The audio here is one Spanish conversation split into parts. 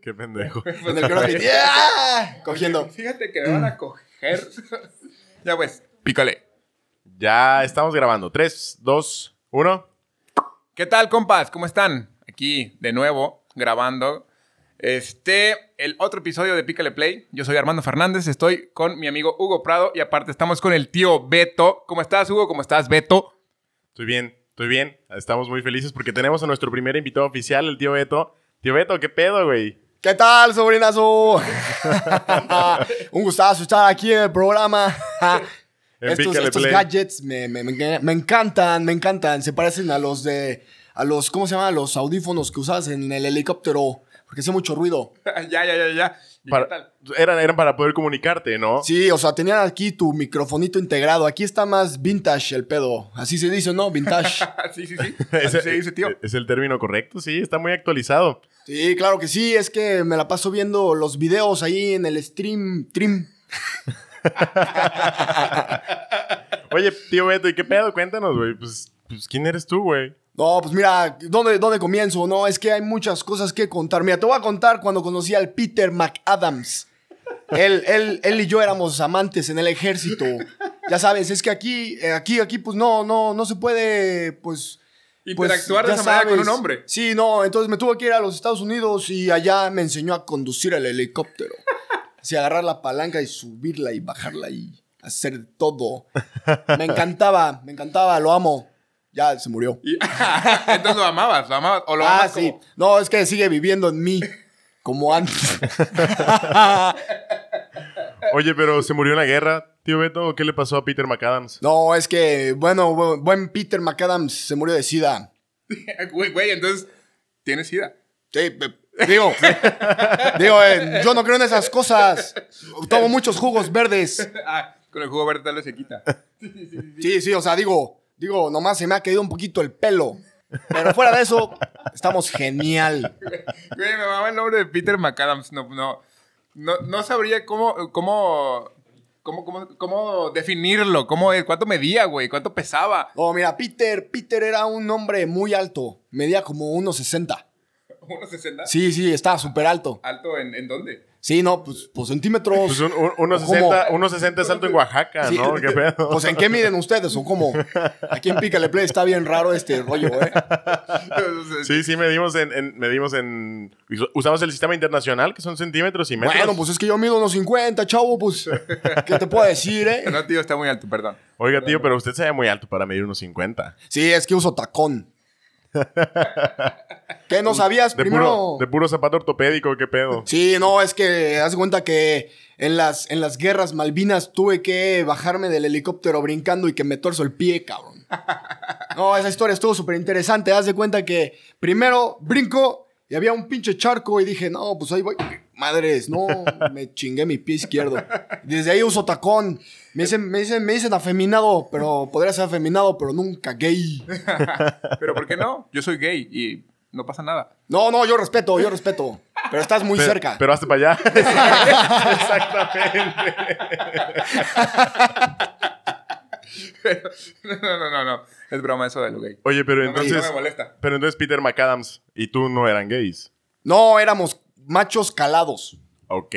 Qué pendejo. En el CrossFit. ¡Yeah! Cogiendo. Fíjate que me van a coger. ya pues, pícale. Ya estamos grabando. 3, 2, 1. ¿Qué tal, compas? ¿Cómo están? Aquí de nuevo grabando este el otro episodio de Pícale Play. Yo soy Armando Fernández, estoy con mi amigo Hugo Prado y aparte estamos con el tío Beto. ¿Cómo estás, Hugo? ¿Cómo estás, Beto? Estoy bien, estoy bien. Estamos muy felices porque tenemos a nuestro primer invitado oficial, el tío Beto. Tío Beto, ¿qué pedo, güey? ¿Qué tal, sobrinazo? Un gustazo estar aquí en el programa. Estos gadgets me, me- me- me encantan, me encantan. Se parecen a los de. A los, ¿cómo se llama? Los audífonos que usabas en el helicóptero. Porque hace mucho ruido. ya, ya, ya, ya. ¿Y Para- qué tal? eran, eran para poder comunicarte, ¿no? Sí, o sea, tenían aquí tu microfonito integrado. Aquí está más vintage el pedo. Así se dice, ¿no? Vintage. sí, sí, sí. Así se dice, tío. Es el término correcto, sí, está muy actualizado. Sí, claro que sí. Es que me la paso viendo los videos ahí en el stream. Trim. Oye, tío Beto, ¿y qué pedo? Cuéntanos, güey. Pues, pues, ¿quién eres tú, güey? No, pues mira, ¿dónde, ¿dónde comienzo? No, es que hay muchas cosas que contar. Mira, te voy a contar cuando conocí al Peter McAdams. Él, él, él y yo éramos amantes en el ejército. Ya sabes, es que aquí, eh, aquí, aquí, pues no, no, no se puede, pues... pues, Interactuar de ya esa manera con un hombre. Sí, no, entonces me tuve que ir a los Estados Unidos y allá me enseñó a conducir el helicóptero. Así, agarrar la palanca y subirla y bajarla y hacer todo. Me encantaba, me encantaba, lo amo. Ya se murió. Entonces lo amabas, lo amabas. O lo ah, amas sí. como- No, es que sigue viviendo en mí. Como antes. Oye, pero ¿se murió en la guerra, tío Beto? ¿O qué le pasó a Peter McAdams? no, es que, bueno, bu- buen Peter McAdams se murió de sida. Güey, güey, entonces tienes sida. Sí, digo, digo, eh, yo no creo en esas cosas. Tomo muchos jugos verdes. Ah, con el jugo verde tal vez se quita. Sí, sí, o sea, digo, digo, nomás se me ha caído un poquito el pelo. Pero fuera de eso, estamos genial. Güey, me mama el nombre de Peter McAdams. No, no, no, no sabría cómo, cómo, cómo, cómo, cómo definirlo. Cómo, ¿Cuánto medía, güey? ¿Cuánto pesaba? No, mira, Peter, Peter era un hombre muy alto. Medía como 1,60. ¿1,60? Sí, sí, estaba súper alto. ¿Alto en, en dónde? Sí, no, pues, pues centímetros. Pues un, un- unos ¿Cómo? 60, unos 60 es alto en Oaxaca, Sí, ¿no? ¿Qué pedo? Pues en qué miden ustedes o cómo. Aquí en Pícale Play está bien raro este rollo, ¿eh? Sí, sí, medimos en, en- medimos en... Usamos el sistema internacional, que son centímetros y metros. Bueno, pues es que yo mido unos 50, chavo, pues. ¿Qué te puedo decir, eh? No, tío, está muy alto, perdón. Oiga, tío, pero usted se ve muy alto para medir unos 50. Sí, es que uso tacón. ¿Qué no sabías? De, Primero. puro, de puro zapato ortopédico, ¿qué pedo? Sí, no, es que haz de cuenta que en las, en las guerras Malvinas tuve que bajarme del helicóptero brincando y que me torzo el pie, cabrón. No, esa historia estuvo súper interesante. Haz de cuenta que primero brinco y había un pinche charco y dije, no, pues ahí voy. Madres, no, me chingué mi pie izquierdo. Desde ahí uso tacón. Me dicen, me dicen, me dicen afeminado, pero podría ser afeminado, pero nunca gay. Pero ¿por qué no? Yo soy gay y no pasa nada. No, no, yo respeto, yo respeto. Pero estás muy Pero- cerca. Pero hazte para allá. Exactamente. Pero, no, no, no, no. Es broma eso de lo gay. Oye, pero entonces... no me molesta. Pero entonces Peter McAdams y tú no eran gays. No, éramos machos calados. Ok.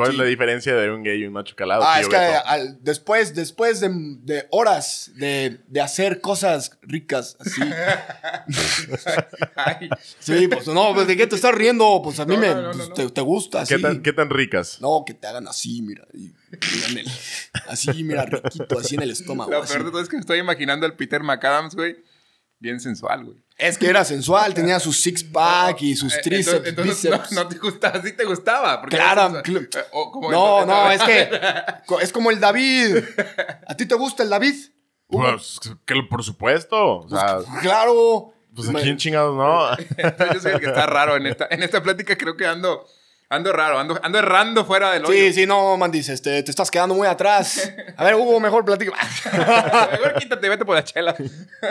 ¿Cuál Sí. es la diferencia de un gay y un macho calado? Ah, tío es que al- después, después de, de horas de, de hacer cosas ricas así. Sí, pues no, pues, ¿de qué te estás riendo? Pues a mí No, me no, no, pues, no, no. Te, te gusta así. ¿Qué tan, ¿Qué tan ricas? No, que te hagan así, mira. y- el- así, mira, riquito, así en el estómago. lo así. peor de todo es que me estoy imaginando al Peter McAdams, güey. Bien sensual, güey. Es que era sensual, tenía su six pack y sus Eh, tríceps, entonces, bíceps. No, no te gustaba, sí te gustaba. porque Claro. Eh, o como No, entonces- no, es que es como el David. ¿A ti te gusta el David? Pues, que por supuesto. O sea, Claro. pues aquí en chingados no. Entonces, yo soy el que está raro en esta, en esta plática. Creo que ando, ando raro, ando, ando errando fuera del hoyo. Sí, sí, no, Mandis, este, te estás quedando muy atrás. A ver, Hugo, mejor platica. Mejor quítate, vete por la chela.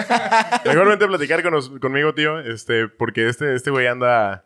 Mejor vente a platicar con nos- conmigo, tío. Este, porque este, este güey anda,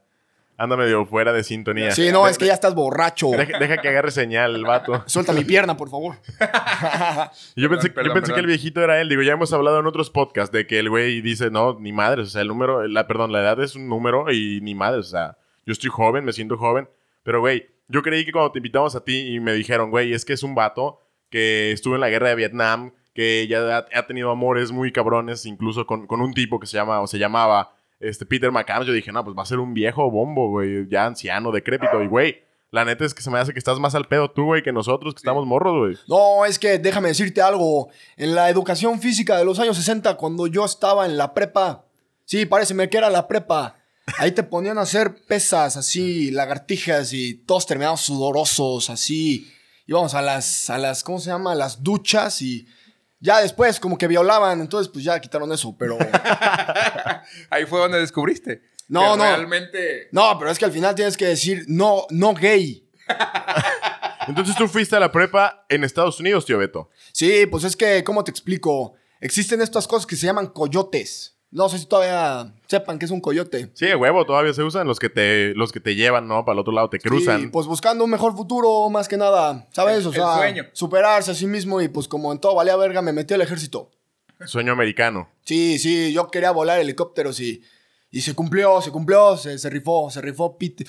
anda medio fuera de sintonía. Sí, no, De- es que ya estás borracho. Deja, deja que agarre señal el vato. Suelta mi pierna, por favor. Yo pensé, perdón, yo pensé perdón. que el viejito era él. Digo, ya hemos hablado en otros podcasts de que el güey dice, no, ni madres. O sea, el número, la, perdón, la edad es un número y ni madres. O sea, yo estoy joven, me siento joven. Pero, güey, yo creí que cuando te invitamos a ti y me dijeron, güey, es que es un vato que estuvo en la guerra de Vietnam, que ya ha, ha tenido amores muy cabrones, incluso con, con un tipo que se llama o se llamaba este, Peter McCann. Yo dije, no, pues va a ser un viejo bombo, güey, ya anciano, decrépito. Y, güey, la neta es que se me hace que estás más al pedo tú, güey, que nosotros, que estamos morros, güey. No, es que déjame decirte algo. En la educación física de los años 60, cuando yo estaba en la prepa, sí, parece que era la prepa. Ahí te ponían a hacer pesas así, lagartijas y todos terminaban sudorosos así. Íbamos a las, a las, ¿cómo se llama? A las duchas y ya después como que violaban, entonces pues ya quitaron eso, pero... Ahí fue donde descubriste. No, que no. Realmente. No, pero es que al final tienes que decir no, no gay. Entonces tú fuiste a la prepa en Estados Unidos, tío Beto. Sí, pues es que, ¿cómo te explico? Existen estas cosas que se llaman coyotes. No sé si todavía sepan qué es un coyote. Sí, de huevo, todavía se usan los que te, los que te llevan, ¿no? Para el otro lado, te cruzan. Sí, pues buscando un mejor futuro, más que nada. ¿Sabes? El- o el sea, sueño. superarse a sí mismo y pues como en todo valía verga, me metí al ejército. Sueño americano. Sí, sí, yo quería volar helicópteros y, y se cumplió, se cumplió, se, se rifó, se rifó Pete.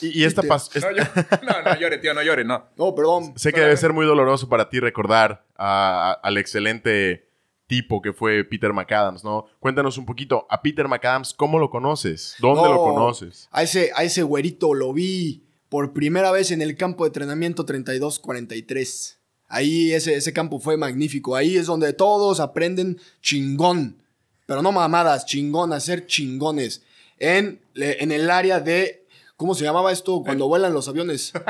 Y, y esta Pete. pas- No, yo- no, no llore, tío, no llore, no. No, perdón. Sé que debe ser muy doloroso para ti recordar a- a- al excelente tipo que fue Peter McAdams, ¿no? Cuéntanos un poquito, a Peter McAdams, ¿cómo lo conoces? ¿Dónde No, lo conoces? A ese, a ese güerito lo vi por primera vez en el campo de entrenamiento 3243. Ahí ese, ese campo fue magnífico. Ahí es donde todos aprenden chingón. Pero no mamadas, chingón, a ser chingones. En, en el área de... ¿Cómo se llamaba esto cuando vuelan los aviones?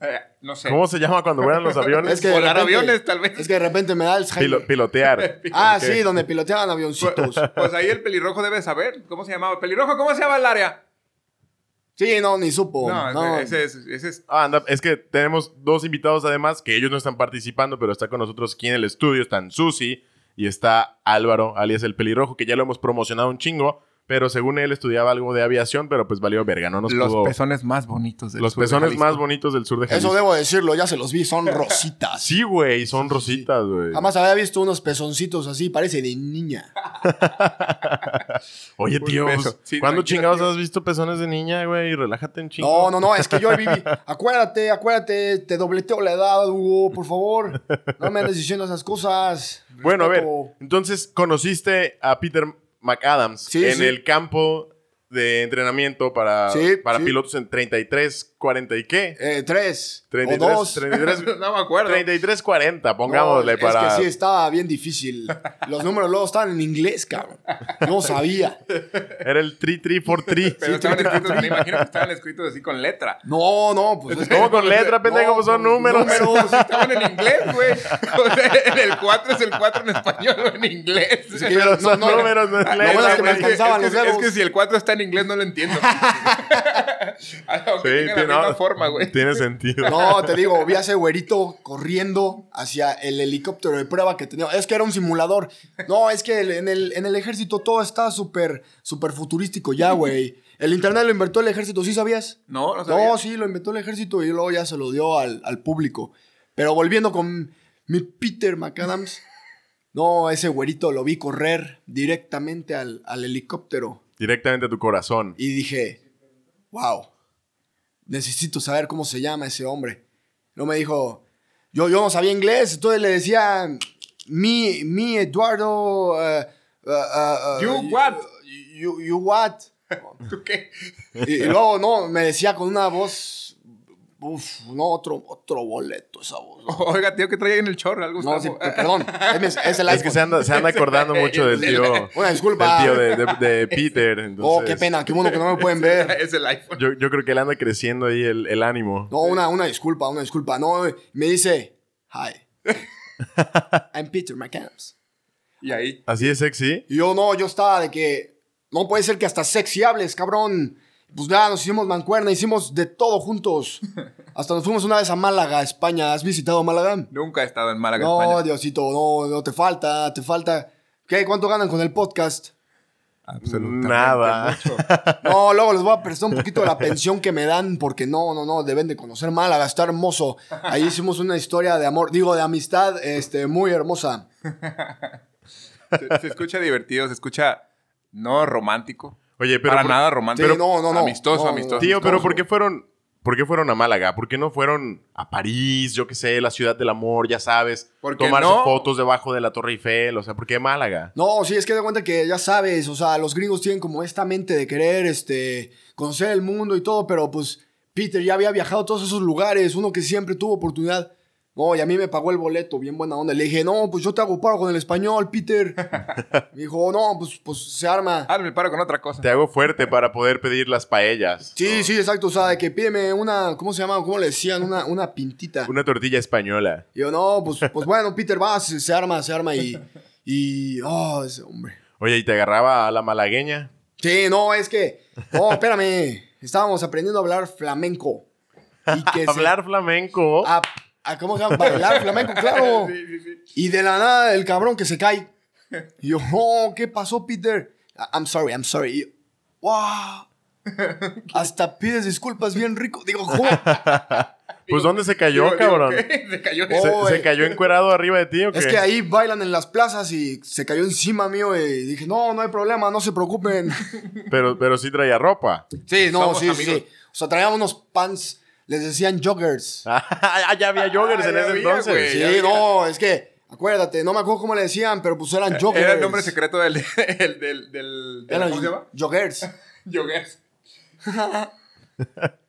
Eh, no sé. ¿Cómo se llama cuando vuelan los aviones? Es que de Volar repente- aviones, tal vez. Es que de repente me da Alzheimer. Pilo- pilotear. ah, sí, donde piloteaban avioncitos. Pues ahí el pelirrojo debe saber. ¿Cómo se llamaba? ¿Pelirrojo? ¿Cómo se llama el área? Sí, no, ni supo. No, No, ese es. Ese es Ah, anda, es que tenemos dos invitados además, que ellos no están participando, pero está con nosotros aquí en el estudio. Están Susi y está Álvaro, alias el pelirrojo, que ya lo hemos promocionado un chingo, pero según él estudiaba algo de aviación, pero pues valió verga, no nos los pudo... pezones más bonitos del los sur pezones más bonitos del sur de Jalisco. Eso debo decirlo, ya se los vi, son rositas. Sí, güey, son rositas, güey. Jamás había visto unos pezoncitos así, parece de niña. Oye, tío, pues, Sí, ¿cuándo chingados tío. has visto pezones de niña, güey? Relájate un chingo. No, no, no, es que yo viví. Acuérdate, acuérdate, te dobleteo la edad, Hugo, por favor. No me andes diciendo esas cosas. Bueno, a ver, entonces conociste a Peter McAdams Sí, en sí. el campo de entrenamiento para, Sí, para pilotos en 33, 40 y qué? Eh, tres 33, o dos. 33, no me acuerdo. 33, 40, pongámosle No, para... Es que sí, estaba bien difícil. Los números luego estaban en inglés, cabrón. No sabía. Era el 3343. Pero estaban escritos, me imagino que estaban escritos así con letra. No, no, pues es ¿Cómo con letra, pendejo? No, pues son pues, números. números. Estaban en inglés, güey. O sea, en el 4 es el 4 en español o en inglés. que Pero no, son no, números, no es Lo bueno letra, es que me es, los que, es que si el 4 está en inglés no lo entiendo. Sí, tiene- misma no, forma, güey. Tiene sentido. No, te digo, vi a ese güerito corriendo hacia el helicóptero de prueba que tenía. Es que era un simulador. No, es que en el, en el ejército todo está súper, súper futurístico ya, güey. El internet lo inventó el ejército, ¿sí sabías? No, no sabía. No, sí, lo inventó el ejército y luego ya se lo dio al, al público. Pero volviendo con mi Peter McAdams. No, ese güerito lo vi correr directamente al, al helicóptero. Directamente a tu corazón. Y dije, wow, necesito saber cómo se llama ese hombre. No me dijo, yo, yo no sabía inglés, entonces le decía, mi, mi Eduardo... uh, uh, uh, uh, You what? You, you what? ¿Tú qué? y, y luego, no, me decía con una voz, uf, no, otro, otro boleto esa voz. Oiga, tío, ¿qué trae en el chorro? Algo No, sí, per- perdón, es, es el Es que se iPhone. anda, se anda acordando mucho del tío. Una disculpa. Del tío de, de- de Peter. Oh, entonces, qué pena, qué bueno que no me pueden ver. es el iPhone. Yo, yo creo que le anda creciendo ahí el, el ánimo. No, una, una disculpa, una disculpa. No, me dice, hi, I'm Peter McAdams. Y ahí. Así es sexy. Y yo no, yo estaba de que, no puede ser que hasta sexy hables, cabrón. Pues ya nos hicimos mancuerna, hicimos de todo juntos. Hasta nos fuimos una vez a Málaga, España. ¿Has visitado Málaga? Nunca he estado en Málaga, No, España. Diosito, no, no, te falta, te falta. ¿Qué? ¿Cuánto ganan con el podcast? Absolutamente Nada. mucho. No, luego les voy a prestar un poquito de la pensión que me dan, porque no, no, no, deben de conocer Málaga, está hermoso. Ahí hicimos una historia de amor, digo, de amistad, este, muy hermosa. Se, se escucha divertido, se escucha no romántico. Oye, pero Para por- nada romántico. Sí, no, no, no. Amistoso, No, amistoso. Tío, pero. ¿por qué fueron, por qué fueron a Málaga? ¿Por qué no fueron a París, yo qué sé, la ciudad del amor, ya sabes? Porque tomarse no- fotos debajo de la Torre Eiffel, o sea, ¿por qué Málaga? No, sí, es que de cuenta que ya sabes, o sea, los gringos tienen como esta mente de querer, este, conocer el mundo y todo, pero pues Peter ya había viajado a todos esos lugares, uno que siempre tuvo oportunidad. No, y a mí me pagó el boleto, bien buena onda. Le dije, no, pues yo te hago paro con el español, Peter. Me dijo, no, pues, pues se arma. Ah, me paro con otra cosa. Te hago fuerte para poder pedir las paellas. Sí, sí, exacto, o sea, de que pídeme una, ¿cómo se llama? ¿Cómo le decían? Una, una pintita. Una tortilla española. Y yo, no, pues, pues bueno, Peter, va, se, se arma, se arma y, y, oh, ese hombre. Oye, ¿y te agarraba a la malagueña? Sí, no, es que. Oh, espérame. Estábamos aprendiendo a hablar flamenco. Y que se- Hablar flamenco. a, a- ¿Cómo se llama? Bailar flamenco, claro. Sí, sí, sí. Y de la nada, el cabrón que se cae. Y yo, oh, ¿qué pasó, Peter? "Ah, I'm sorry, I'm sorry. Y yo, wow. Hasta pides disculpas bien rico. Digo, ¿cómo? Pues ¿dónde se cayó, Digo, cabrón? Se cayó. ¿Se, Oh, se cayó encuerado arriba de ti o qué? Es que ahí bailan en las plazas y se cayó encima mío y dije, no, no hay problema, no se preocupen. Pero, pero sí traía ropa. Sí, no, Somos sí, amigos. sí. O sea, traíamos unos pants, les decían joggers. Ah, ya había joggers Ah, en ya ese había, entonces. güey. Sí, ya había. no, es que, acuérdate, no me acuerdo cómo le decían, pero pues eran joggers. Era el nombre secreto del. del, del, del- del- Eran ¿Cómo se llama? Joggers. Joggers.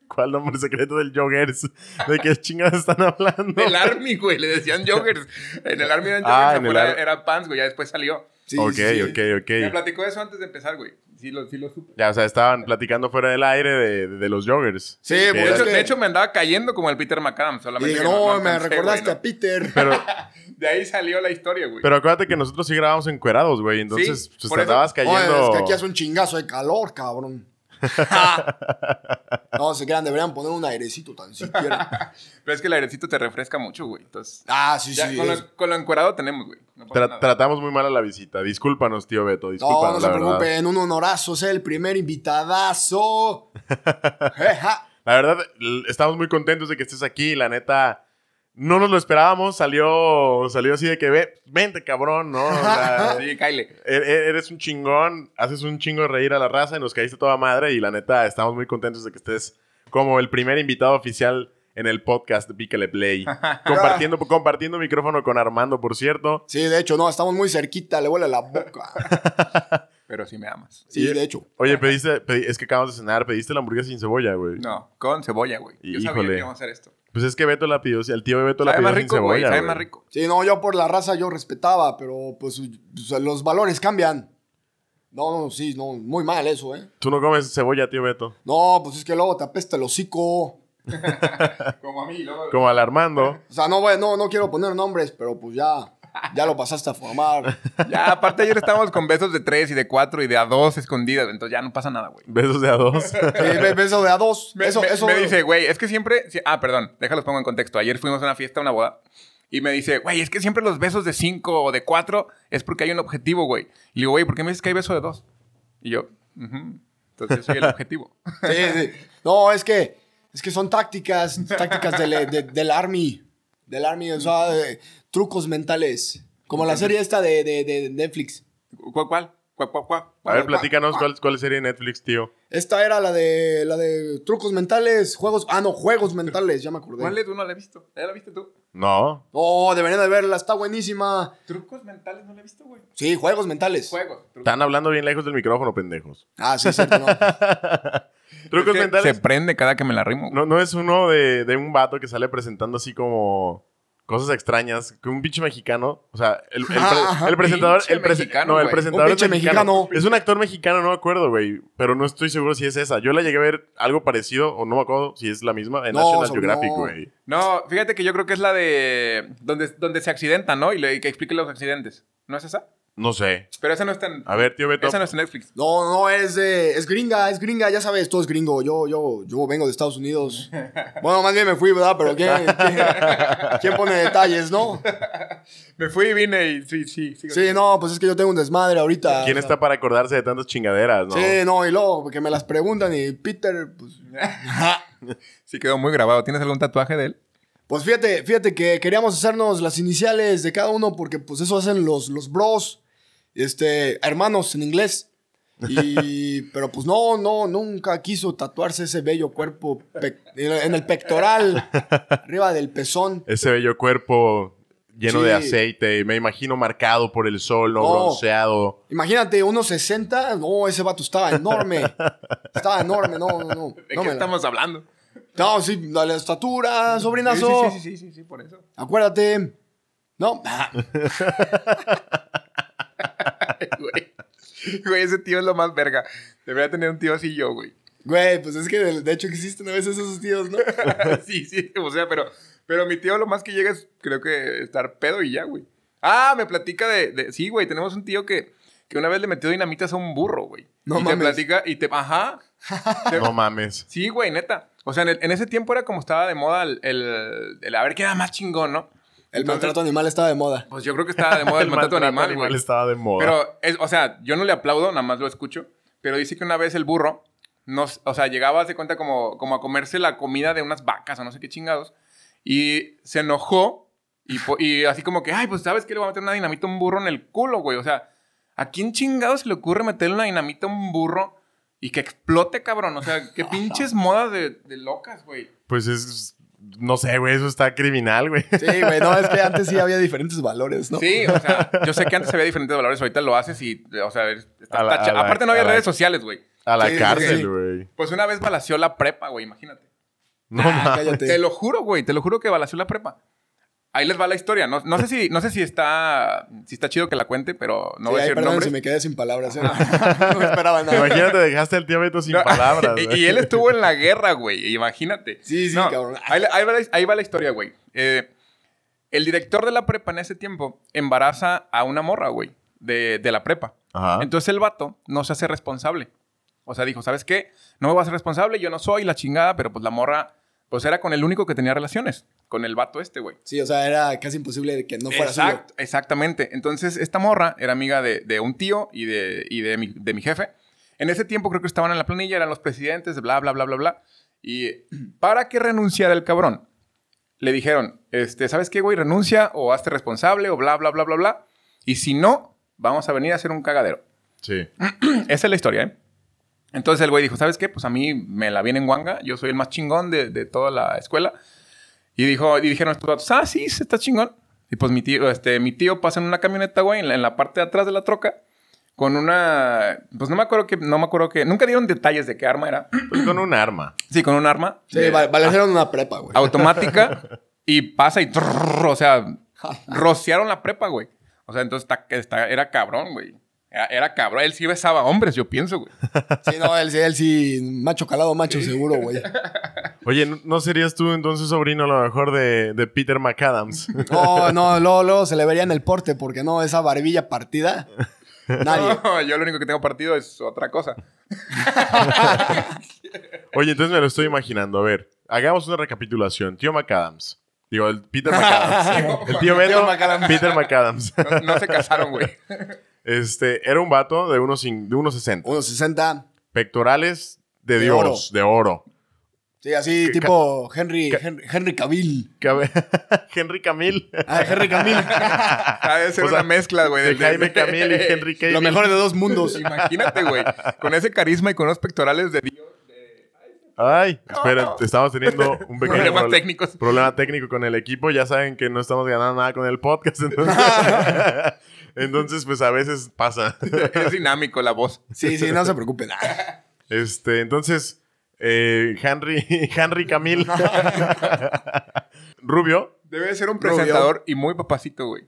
¿Cuál nombre secreto del joggers? ¿De qué chingados están hablando? Del Army, güey. Le decían joggers. En el Army eran Ah, joggers. en el afuera Ar- era pants, güey. Ya después salió. Sí, ok, sí, sí. ok, Me ok. platicó eso antes de empezar, güey. Sí lo, sí lo supe. Ya, o sea, estaban platicando fuera del aire de, de los joggers. Sí, pues, De hecho, que- de hecho, me andaba cayendo como el Peter. Y Solamente no, me recordaste güey, a Peter. Pero. De ahí salió la historia, güey. pero acuérdate que nosotros sí grabamos encuerados, güey. Entonces, Sí, pues te eso- cayendo. es que aquí hace un chingazo de calor, cabrón. no, se crean, deberían poner un airecito tan siquiera. Pero es que el airecito te refresca mucho, güey. Entonces, Ah, sí, ya, sí. con, es- lo, con lo encuerado tenemos, güey. No pasa Tra- nada. tratamos muy mal a la visita. Discúlpanos, tío Beto. No, Discúlpanos, no se la verdad. preocupen, un honorazo ser el primer invitadazo. La verdad, estamos muy contentos de que estés aquí. La neta, no nos lo esperábamos. Salió, salió así de que, ve, vente, cabrón, ¿no? O sea, Sí, Kyle. e- e- eres un chingón, haces un chingo de reír a la raza y nos caíste toda madre. Y la neta, estamos muy contentos de que estés como el primer invitado oficial en el podcast de Pícale Play. compartiendo, compartiendo micrófono con Armando, por cierto. Sí, de hecho, no, estamos muy cerquita, le huele la boca. Pero sí me amas. Sí, de hecho. Oye, pediste, pedi- es que acabamos de cenar, pediste la hamburguesa sin cebolla, güey. No, con cebolla, güey. Yo sabía Híjole. que íbamos a hacer esto. Pues es que Beto la pidió, el tío Beto la Sabe pidió más sin rico, güey. cebolla. Güey. más rico. Sí, no, yo por la raza yo respetaba, pero pues, pues, los valores cambian. No, no, sí, no, muy mal eso, ¿eh? Tú no comes cebolla, tío Beto. No, pues es que luego te apesta el hocico. Como a mí, luego. Como al Armando. O sea, no, voy- no, no quiero poner nombres, pero pues ya, ya lo pasaste a formar. Ya, aparte ayer estábamos con besos de tres y de cuatro y de a dos escondidas. Entonces ya no pasa nada, güey. Besos de a dos. Sí, be- beso de a dos. Me, eso, me- eso. me dice, güey, es que siempre. ah, perdón, déjalos pongo en contexto. Ayer fuimos a una fiesta, a una boda. Y me dice, güey, es que siempre los besos de cinco o de cuatro es porque hay un objetivo, güey. Y le digo, güey, ¿por qué me dices que hay beso de dos? Y yo, entonces yo soy el objetivo. Sí, sí. No, es que, es que son tácticas, tácticas del, de- del Army. Del Army, o sea, de- trucos mentales. Como la serie esta de, de, de Netflix. ¿Cuál, cuál? ¿Cuál, cuál, cuál? A ver, platícanos cuál, cuál serie de Netflix, tío. Esta era la de, la de trucos mentales, juegos. Ah, no, juegos mentales, ya me acordé. ¿Cuál es? ¿Tú no la has visto? ¿Ya la viste tú? No. No, deberían de verla, está buenísima. Trucos mentales no la he visto, güey. Sí, juegos mentales. Juegos. trucos. Están hablando bien lejos del micrófono, pendejos. Ah, sí, cierto, no. Trucos Es que mentales. Se prende cada que me la rimo. No, no es uno de, de un vato que sale presentando así como cosas extrañas. Que un pinche mexicano. O sea, el, el, pre- Ajá, el presentador. El mexicano, no, el presentador Un es mexicano. mexicano. Es un actor mexicano, no me acuerdo, güey. Pero no estoy seguro si es esa. Yo la llegué a ver algo parecido, o no me acuerdo si es la misma, en No, National Geographic, güey. No, fíjate que yo creo que es la de. Donde, donde se accidentan, ¿no? Y, le- y que explique los accidentes. ¿No es esa? No sé. Pero esa no está en. A ver, tío Beto. Esa no está en Netflix. No, no, es de, es gringa, es gringa, ya sabes, todo es gringo. Yo, yo, yo vengo de Estados Unidos. Bueno, más bien me fui, ¿verdad? Pero ¿quién, quién, quién pone detalles, no? Me fui y vine y sí, sí. sigo. Sí, no, pues es que yo tengo un desmadre ahorita. ¿Quién o sea. está para acordarse de tantas chingaderas, no? Sí, no, y luego, porque me las preguntan y Peter, pues... Sí, quedó muy grabado. ¿Tienes algún tatuaje de él? Pues fíjate, fíjate que queríamos hacernos las iniciales de cada uno porque pues eso hacen los, los bros, este, hermanos en inglés. Y, pero pues no, no, nunca quiso tatuarse ese bello cuerpo en el pectoral, arriba del pezón. Ese bello cuerpo lleno de Sí. aceite. Me imagino marcado por el sol, ¿no? Bronceado. Imagínate, unos 60, no, ese vato estaba enorme. Estaba enorme, no, no, no. ¿De no qué la- estamos hablando? No, sí, la, la estatura, Sí, sobrinazo. sí, sí, sí, sí, sí, por eso. Acuérdate. No, Güey. Güey, ese tío es lo más verga. Debería tener un tío así yo, güey. güey, pues es que de, de hecho existen a veces esos tíos, ¿no? sí, sí, o sea, pero, pero mi tío lo más que llega es, creo que, estar pedo y ya, güey. Ah, me platica de, de- sí, güey, tenemos un tío que, que una vez le metió dinamitas a un burro, güey. No y mames. te platica y te, ajá. Te- No mames. Sí, güey, neta. O sea, en, el- en ese tiempo era como estaba de moda el, el, el a ver qué era más chingón, ¿no? El Entonces, maltrato animal estaba de moda. Pues yo creo que estaba de moda el, maltrato animal, güey. estaba de moda. Pero, es, o sea, yo no le aplaudo, nada más lo escucho. Pero dice que una vez el burro, nos, o sea, llegaba, se cuenta, como, como a comerse la comida de unas vacas o no sé qué chingados. Y se enojó. Y, y así como que, ay, pues, ¿sabes qué? Le voy a meter una dinamita a un burro en el culo, güey. O sea, ¿a quién chingados se le ocurre meterle una dinamita a un burro y que explote, cabrón? O sea, qué pinches modas de, de locas, güey. Pues es. No sé, güey, eso está criminal, güey. Sí, güey, no, es que antes sí había diferentes valores, ¿no? Sí, o sea, yo sé que antes había diferentes valores, ahorita lo haces y, o sea, está- la- está aparte no había la- redes sociales, güey. A la Sí, cárcel, sí. güey. Pues una vez balació la prepa, güey, imagínate. No Ah, mames. cállate. Te lo juro, güey, te lo juro que balació la prepa. Ahí les va la historia. No, no sé, si, no sé si, está, si está chido que la cuente, pero no Sí, voy a decir nombres. si me quedé sin palabras. ¿eh? no me esperaba nada. Imagínate, dejaste al tío Beto sin No, palabras. y, güey. y él estuvo en la guerra, güey, imagínate. Sí, sí, No, cabrón. Ahí, ahí va, la- ahí va la historia, güey. Eh, el director de la prepa en ese tiempo embaraza a una morra, güey, de, de la prepa. Ajá. Entonces el vato no se hace responsable. O sea, dijo, ¿sabes qué? No me voy a hacer responsable, yo no soy la chingada, pero pues la morra, pues era con el único que tenía relaciones, con el vato este, güey. Sí, o sea, era casi imposible de que no fuera Exacto, exactamente. Entonces, esta morra era amiga de, de un tío y, de, y de, mi, de mi jefe. En ese tiempo creo que estaban en la planilla, eran los presidentes, bla, bla, bla, bla, bla. Y para que renunciara el cabrón, le dijeron, este, ¿sabes qué, güey? Renuncia o hazte responsable o bla, bla, bla, bla, bla. Y si no, vamos a venir a hacer un cagadero. Sí. Esa es la historia, ¿eh? Entonces el güey dijo, ¿sabes qué? Pues a mí me la viene en guanga. Yo soy el más chingón de, de toda la escuela. Y, dijo, y dijeron estos vatos, ah, sí, se está chingón. Y pues mi tío, este, mi tío pasa en una camioneta, güey, en la, en la parte de atrás de la troca. Con una... Pues no me acuerdo que... No me acuerdo que... Nunca dieron detalles de qué arma era. Pues con un arma. Sí, con un arma. Sí, va- valieron una prepa, güey. automática. y pasa y... trrr, o sea, rociaron la prepa, güey. O sea, entonces está- está- era cabrón, güey. Era, era cabrón. Él sí besaba hombres, yo pienso, güey. Sí, no, él, sí- él sí, macho calado, macho seguro, güey. Oye, ¿no- ¿no serías tú entonces sobrino a lo mejor de, de Peter McAdams? No, no, luego, luego se le vería en el porte, porque no, esa barbilla partida. Nadie. No, yo lo único que tengo partido es otra cosa. Oye, entonces me lo estoy imaginando. A ver, hagamos una recapitulación. Tío McAdams. Digo, el Peter McAdams. el tío Beto. Peter McAdams. No, no se casaron, güey. Este, era un vato de unos, de unos 60. Unos 60. Pectorales de, De Dios, oro. de oro. Sí, así tipo Henry, Henry, Henry Cavill. Henry Camil. Ah, Henry Cavill. Ha de ser O sea, una mezcla, güey. de del- Jaime Camil y Henry Cavill. Lo mejor de dos mundos. Imagínate, güey. Con ese carisma y con unos pectorales de Dios. Ay, esperen, estamos teniendo un pequeño Problemas proble- técnicos. problema técnico con el equipo. Ya saben que no estamos ganando nada con el podcast. Entonces, entonces pues a veces pasa. Es dinámico la voz. Sí, sí, no se preocupen. Este, entonces, eh, Henry, Henry Camil. Rubio. Debe de ser un Rubio. presentador y muy papacito, güey.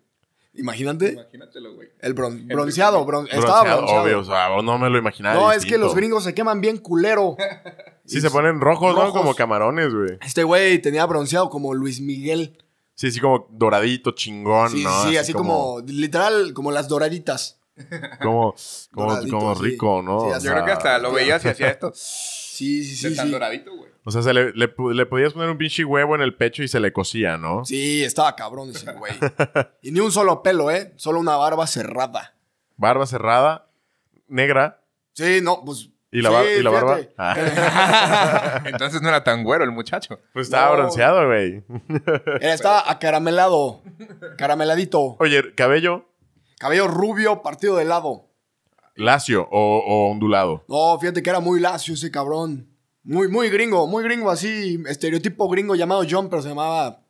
Imagínate. Imagínatelo, güey. El bron- bronceado, bron- estaba bronceado, bronceado. Obvio, o sea, no me lo imaginaba. no, es que los gringos se queman bien culero. Sí, se ponen rojos, ¿no? Rojos. Como camarones, güey. Este güey tenía bronceado como Luis Miguel. Sí, sí, como doradito, chingón, Sí, ¿no? sí, así, como, literal, como las doraditas. Como, como, Doradito, como sí. rico, ¿no? Sí. Yo creo que hasta lo veías y hacía esto. Sí, sí, sí, tan sí. doradito, güey. O sea, se le, le, le podías poner un pinche huevo en el pecho y se le cocía, ¿no? Sí, estaba cabrón ese güey. Y ni un solo pelo, ¿eh? Solo una barba cerrada. Barba cerrada, negra. Sí, no, pues... ¿Y la, sí, bar- y la barba? Ah, Entonces no era tan güero el muchacho. pues estaba No. bronceado, güey. Estaba acaramelado. Carameladito. Oye, cabello. Cabello rubio, partido de lado. ¿Lacio o, o ondulado? No, fíjate que era muy lacio ese cabrón. Muy, muy gringo, muy gringo así, estereotipo gringo llamado John, pero se llamaba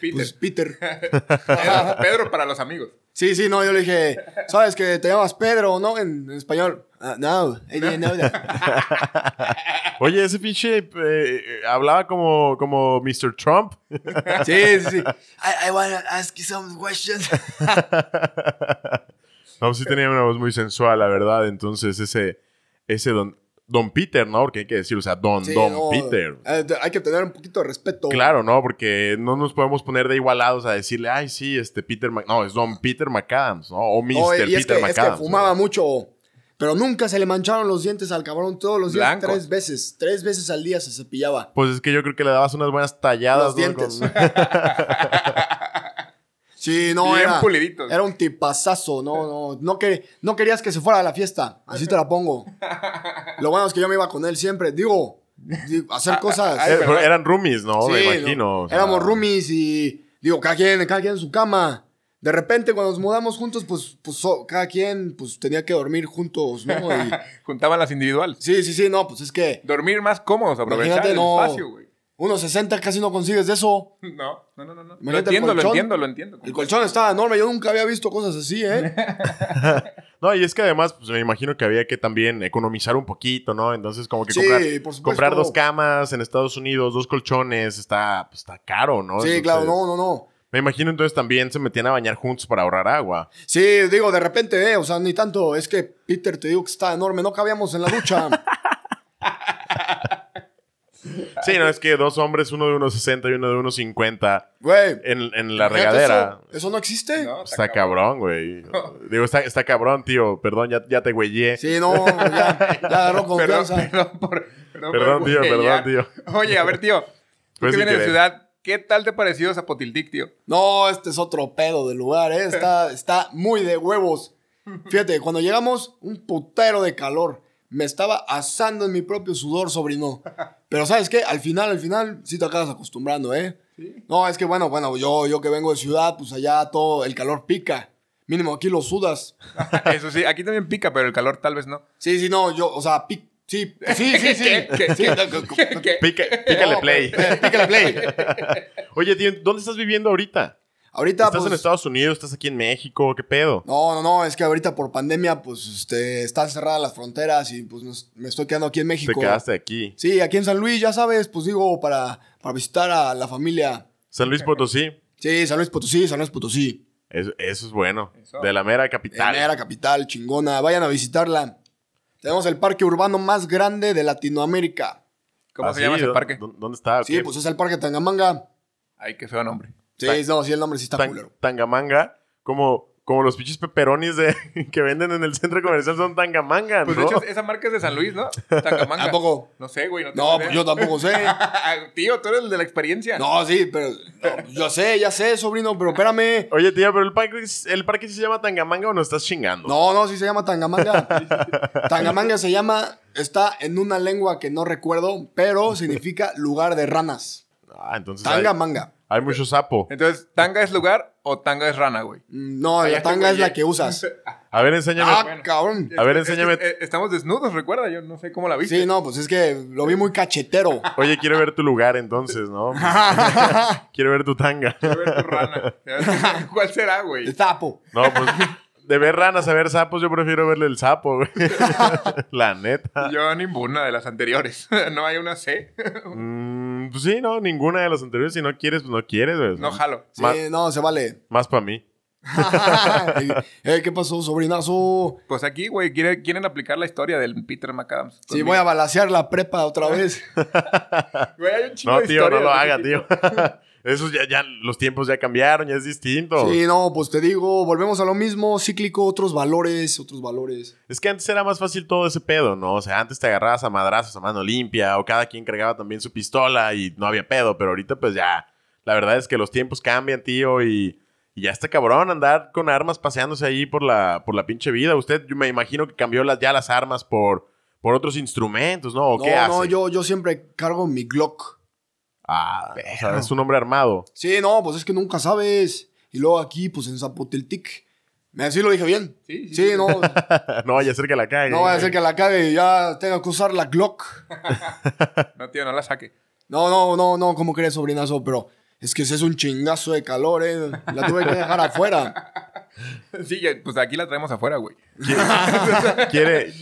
Peter. pues, Peter. Pedro, Pedro para los amigos. Sí, sí, no, yo le dije, ¿sabes que te llamas Pedro, no? En, en español. Ah, no, I didn't know that. Oye, ese pinche eh, eh, hablaba como, como Mr. Trump. Sí, sí, sí. I, I wanna ask you some questions. No, sí tenía una voz muy sensual, la verdad. Entonces, ese, ese don, don Peter, ¿no? Porque hay que decir, o sea, don, Sí, don no, Peter. eh, hay que tener un poquito de respeto. Claro, ¿no? Porque no nos podemos poner de igualados a decirle, ay, sí, este Peter Mac No, es Don Peter McAdams, ¿no? O Mr. No, Peter es que, es que McAdams. fumaba mucho. Pero nunca se le mancharon los dientes al cabrón. Todos los días, tres veces. Tres veces al día se cepillaba. Pues es que yo creo que le dabas unas buenas talladas. Los dientes. Con- Sí, no, Bien era, puliditos. era un tipazazo, no, no, no, que, no querías que se fuera a la fiesta, así te la pongo. Lo bueno es que yo me iba con él siempre, digo, di- hacer cosas. ay, Eh, perdón. eran roomies, ¿no? Sí, Me no, imagino. o sea, Éramos roomies y, digo, cada quien, cada quien en su cama. De repente, cuando nos mudamos juntos, pues, pues so- cada quien pues, tenía que dormir juntos, ¿no? Y- Juntaban las individuales. sí, sí, sí, no, pues es que Dormir más cómodos, aprovechar el no. espacio, güey. 1.60 casi no consigues de eso. No, no, no, no. no. Lo entiendo, lo entiendo, lo entiendo. El colchón estaba enorme, yo nunca había visto cosas así, ¿eh? No, y es que además, pues me imagino que había que también economizar un poquito, ¿no? Entonces, como que Sí, comprar, comprar dos camas en Estados Unidos, dos colchones, está, pues, está caro, ¿no? Sí, Entonces, claro, no, no, no. Me imagino entonces también se metían a bañar juntos para ahorrar agua. Sí, digo, de repente, eh, o sea, ni tanto, es que Peter, te digo que está enorme, no cabíamos en la ducha. Sí, no, es que dos hombres, uno de 1,60 y uno de 1,50 Güey. en, en la regadera. Eso, eso no existe. No, Está cabrón, güey. Digo, está, está cabrón, tío. Perdón, ya, ya te güeyé. Sí, no, ya, ya agarró Perdón, confianza. perdón por. Perdón, Perdón, por tío, güeyar. perdón, Oye, a ver, tío. Tú Pues que vienes de ciudad, ¿qué tal te ha parecido Zapotiltic, tío? No, este es otro pedo del lugar, ¿eh? Está, está muy de huevos. Fíjate, cuando llegamos, un putero de calor. Me estaba asando en mi propio sudor, sobrino. Pero ¿sabes qué? Al final, al final, sí te acabas acostumbrando, ¿eh? No, es que bueno, bueno, yo, yo que vengo de ciudad, pues allá todo el calor pica. Mínimo aquí lo sudas. Eso sí, aquí también pica, pero el calor tal vez no. Sí, sí, no, yo, o sea, pic, sí, sí, sí, sí. ¿Qué? ¿Qué? Sí, ¿Qué? ¿Qué? Pica- pícale play. Pícale play. Oye, tío, ¿dónde estás viviendo ahorita? Ahorita, ¿Estás pues, en Estados Unidos? ¿Estás aquí en México? ¿Qué pedo? No, no, no, es que ahorita por pandemia, pues, este, están cerradas las fronteras y pues nos- me estoy quedando aquí en Te México. quedaste aquí. Sí, aquí en San Luis, ya sabes, pues digo, para, para visitar a la familia. San Luis Potosí. Sí, San Luis Potosí, San Luis Potosí. Eso, eso es bueno. Eso. De la mera capital. Mera capital, chingona. Vayan a visitarla. Tenemos el parque urbano más grande de Latinoamérica. ¿Cómo ¿Ah, se sí? llama ese ¿Dó- parque? dó- ¿Dónde está? Sí, ¿Qué? pues es el parque Tangamanga. Ay, qué feo nombre. Sí, Tan- no, sí, el nombre sí está Tan- culero. Tangamanga. Como, como los pinches peperonis de, que venden en el centro comercial son Tangamanga, Pues ¿no? de hecho, esa marca es de San Luis, ¿no? Tangamanga. ¿A poco? No sé, güey. No, pues yo tampoco sé. Tío, tú eres el de la experiencia. No, sí, pero no, yo sé, ya sé, sobrino, pero espérame. Oye, tío, pero el parque, el parque sí se llama Tangamanga o no estás chingando? No, no, sí se llama Tangamanga. Tangamanga se llama, está en una lengua que no recuerdo, pero significa lugar de ranas. Ah, entonces Tangamanga. hay mucho sapo. Entonces, ¿tanga es lugar o tanga es rana, güey? Mm, No, la tanga es la que usas. A ver, enséñame. Ah, bueno. cabrón. A ver, enséñame. estamos desnudos, recuerda. Yo no sé cómo la viste. Sí, no, pues es que lo vi muy cachetero. Oye, quiero ver tu lugar entonces, ¿no? quiero ver tu tanga. Quiero ver tu rana. ¿Cuál será, güey? El sapo. No, pues de ver ranas a ver sapos, yo prefiero verle el sapo, güey. La neta. Yo ninguna de las anteriores. no hay una C. Mm, pues sí, no, ninguna de las anteriores. Si no quieres, pues no quieres, güey. no jalo. Sí, no, se vale. Más para mí. Eh, ¿Qué pasó, sobrinazo? Pues aquí, güey, quiere- quieren aplicar la historia del Peter McAdams. Sí, voy a balasear la prepa otra vez. Güey, hay un chingo No, de tío, no lo haga, tío. Esos ya, ya, los tiempos ya cambiaron, ya es distinto. Sí, no, pues te digo, volvemos a lo mismo, cíclico, otros valores, otros valores. Es que antes era más fácil todo ese pedo, ¿no? O sea, antes te agarrabas a madrazos a mano limpia o cada quien cargaba también su pistola y no había pedo, pero ahorita pues ya, la verdad es que los tiempos cambian, tío, y, y ya está cabrón andar con armas paseándose ahí por la, por la pinche vida. Usted, yo me imagino que cambió las, ya las armas por, por otros instrumentos, ¿no? ¿O No, qué hace? no, yo, yo siempre cargo mi Glock. Ah, o sea, es un hombre armado. Sí, no, pues es que nunca sabes. Y luego aquí, pues en Zapoteltic, Me sí lo dije bien. Sí, sí, Sí, sí. no, no vaya a ser que la cague. no vaya a ser que la cague y ya tenga que usar la Glock. No, tío, no la saque. No, no, no, no, ¿cómo crees, sobrinazo? Pero es que ese es un chingazo de calor, eh. La tuve que dejar afuera. Sí, pues aquí la traemos afuera, güey. Quiere,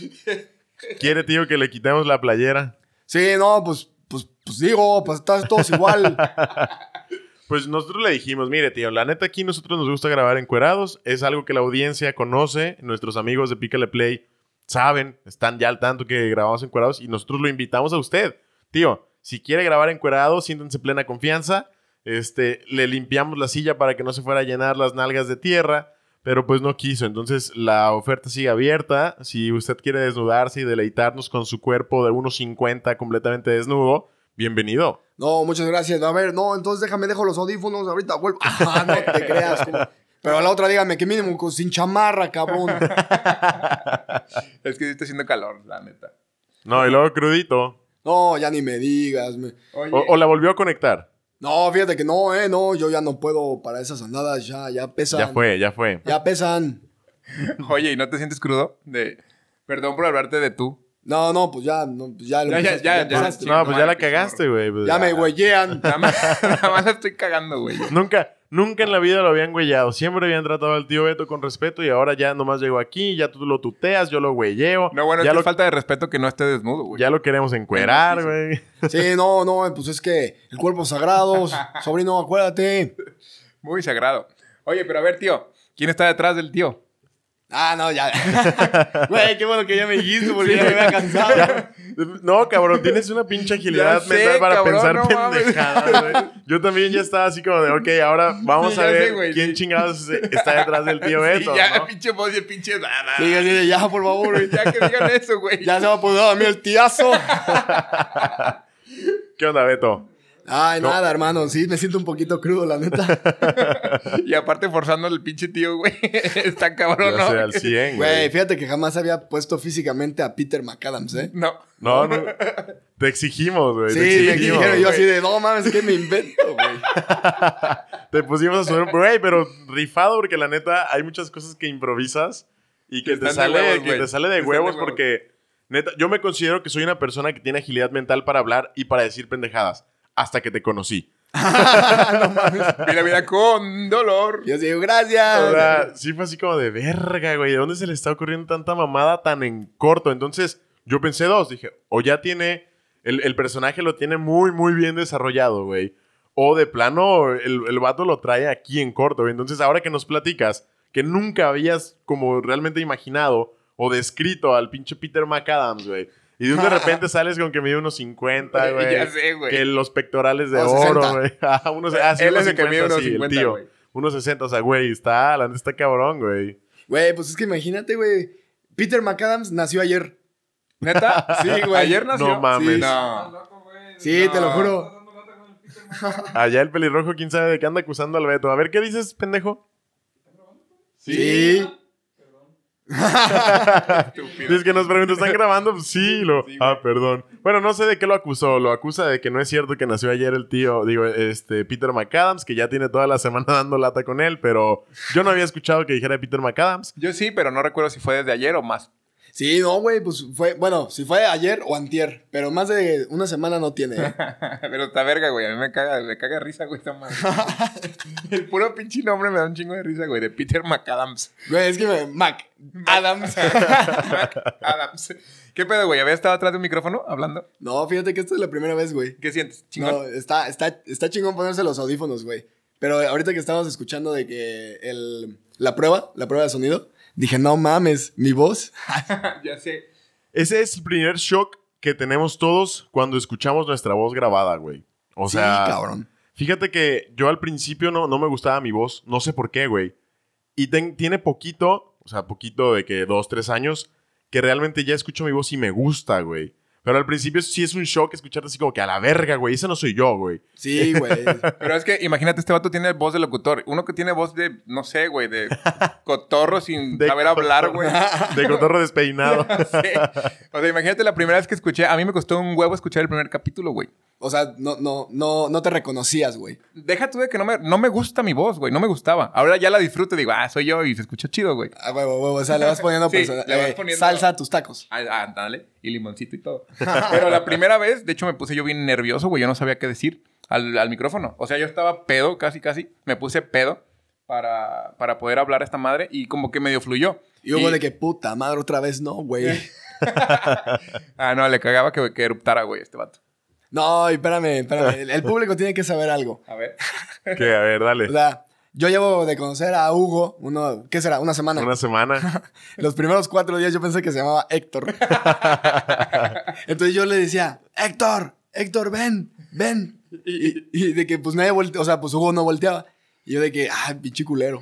quiere, tío, que le quitemos la playera. Sí, no, pues, pues, pues digo, pues estás todos igual. Pues nosotros le dijimos, mire, tío, la neta aquí nosotros nos gusta grabar encuerados. Es algo que la audiencia conoce. Nuestros amigos de Pícale Play saben, están ya al tanto que grabamos encuerados y nosotros lo invitamos a usted. Tío, si quiere grabar encuerados, siéntense plena confianza. Este, le limpiamos la silla para que no se fuera a llenar las nalgas de tierra, pero pues no quiso. Entonces la oferta sigue abierta. Si usted quiere desnudarse y deleitarnos con su cuerpo de 1.50 completamente desnudo, bienvenido. No, muchas gracias. A ver, no, entonces déjame, dejo los audífonos, ahorita vuelvo. Ah, no te creas. como- Pero a la otra dígame que mínimo sin chamarra, cabrón. Es que sí está haciendo calor, la neta. No, y luego crudito. No, ya ni me digas. me- o la volvió a conectar. No, fíjate que no, eh, no, yo ya no puedo para esas andadas, ya, ya pesan. Ya fue, ya fue. Ya pesan. oye, ¿y no te sientes crudo? De... Perdón por hablarte de tú. No, no, pues ya, no, pues ya lo Ya, ya, ya, ya. No, pues ya la cagaste, güey. pues Ya me güeyean. Nada más, nada más la estoy cagando, güey. Nunca, nunca en la vida lo habían güeyado. Siempre habían tratado al tío Beto con respeto y ahora ya nomás llegó aquí, ya tú lo tuteas, yo lo güeyeo. No, bueno, ya, lo, es falta de respeto que no esté desnudo, güey. ya lo queremos encuerar, güey. Sí, no, no, pues es que el cuerpo sagrado, sobrino, acuérdate. Muy sagrado. Oye, pero a ver, tío. ¿Quién está detrás del tío? Ah, no, ya. Güey, qué bueno que ya me dijiste porque ya me había cansado. No, cabrón, tienes una pinche agilidad sé, mental para cabrón, pensar no pendejadas, güey. Yo también ya estaba así como de, ok, ahora vamos Sí, a sé, ver quién chingados está detrás del tío Beto, Sí, ya, ¿no? pinche voz y el pinche nada. Sí, ya, por favor, güey. Ya que digan eso, güey. Ya se va a poner a mí el tiazo. ¿Qué onda, Beto? Ay, nada, hermano. Sí, me siento un poquito crudo, la neta. Y aparte forzando al pinche tío, güey. Está cabrón, Ya ¿no? sé, al 100, Güey, güey. fíjate que jamás había puesto físicamente a Peter McAdams, ¿eh? No. No, no. Te exigimos, güey. Sí, te me exigimos. dijeron yo así de, no mames, ¿qué me invento, güey? Te pusimos a subir, güey, pero rifado porque la neta hay muchas cosas que improvisas y que, Que te de sale, huevos, que te sale de huevos. porque neta, yo me considero que soy una persona que tiene agilidad mental para hablar y para decir pendejadas hasta que te conocí. Mira, mira, con dolor. Yo digo, gracias. O sea, sí fue así como de verga, güey, ¿de dónde se le está ocurriendo tanta mamada tan en corto? Entonces, yo pensé dos, dije, o ya tiene el, el personaje lo tiene muy muy bien desarrollado, güey. O de plano el, el vato lo trae aquí en corto, güey. Entonces, ahora que nos platicas que nunca habías como realmente imaginado o descrito al pinche Peter McAdams, güey. Y de un de repente sales con que mide unos 50, güey. Ya sé, güey. Que los pectorales de O oro, 60. güey. Ah, unos, ah, sí, Él es el que mide 50, unos sí, el 50, tío. güey. Unos 60, o sea, güey, está, la neta está cabrón, güey. Güey, pues es que imagínate, güey. Peter McAdams nació ayer. ¿Neta? Sí, güey. ¿Ayer nació? No mames. Sí. No. Sí, te lo juro. Allá el pelirrojo, quién sabe de qué anda acusando al Beto. A ver, ¿qué dices, pendejo? Sí. Estúpido. Dices que nos pregunta, ¿están grabando? Pues sí, lo. Sí, ah, perdón. Bueno, no sé de qué lo acusó. Lo acusa de que no es cierto que nació ayer el tío, digo, este, Peter McAdams, que ya tiene toda la semana dando lata con él, pero yo no había escuchado que dijera Peter McAdams. Yo sí, pero no recuerdo si fue desde ayer o más. Sí, no, güey, pues fue, bueno, si fue ayer o antier, pero más de una semana no tiene. ¿eh? Pero está verga, güey. A mí me caga, me caga risa, güey, esta madre. El puro pinche nombre me da un chingo de risa, güey. De Peter McAdams. Güey, es que me, Mac Adams. Adams. ¿Qué pedo, güey? ¿Había estado atrás de un micrófono hablando? No, fíjate que esta es la primera vez, güey. ¿Qué sientes? ¿Chingón? No, está, está, está chingón ponerse los audífonos, güey. Pero ahorita que estábamos escuchando de que el, la prueba, la prueba de sonido, dije, no mames, mi voz. ya sé. Ese es el primer shock que tenemos todos cuando escuchamos nuestra voz grabada, güey. O sea, sí, cabrón. Fíjate que yo al principio no, no me gustaba mi voz, no sé por qué, güey. Y ten- tiene poquito, o sea, poquito de que dos, tres años, que realmente ya escucho mi voz y me gusta, güey. Pero al principio sí es un shock escucharte así como que a la verga, güey. Ese no soy yo, güey. Sí, güey. Pero es que imagínate, este vato tiene voz de locutor. Uno que tiene voz de, no sé, güey, de cotorro sin De saber hablar, güey. De cotorro despeinado. Sí. O sea, imagínate la primera vez que escuché. A mí me costó un huevo escuchar el primer capítulo, güey. O sea, no, no, no, no te reconocías, güey. Deja tú de que no me, no me gusta mi voz, güey. No me gustaba. Ahora ya la disfruto y digo, ah, soy yo y se escucha chido, güey. Ah, huevo, huevo. O sea, le vas poniendo, Sí, persona- le vas eh, poniendo- salsa a tus tacos. Ah, ah, dale. Y limoncito y todo. Pero la primera vez, de hecho, me puse yo bien nervioso, güey. Yo no sabía qué decir al, al micrófono. O sea, yo estaba pedo, casi, casi. Me puse pedo para, para poder hablar a esta madre y como que medio fluyó. Y hubo de que, puta madre, otra vez no, güey. Ah, no, le cagaba que, que eruptara, güey, este vato. No, y espérame, espérame. El, el público tiene que saber algo. A ver. Que, a ver, dale. O sea, yo llevo de conocer a Hugo, uno, ¿qué será? Una semana. Una semana. Los primeros cuatro días yo pensé que se llamaba Héctor. Entonces yo le decía, Héctor, Héctor, ven, ven. Y, y de que pues nadie volteaba, o sea, pues Hugo no volteaba. Y yo de que, ah, pinche culero.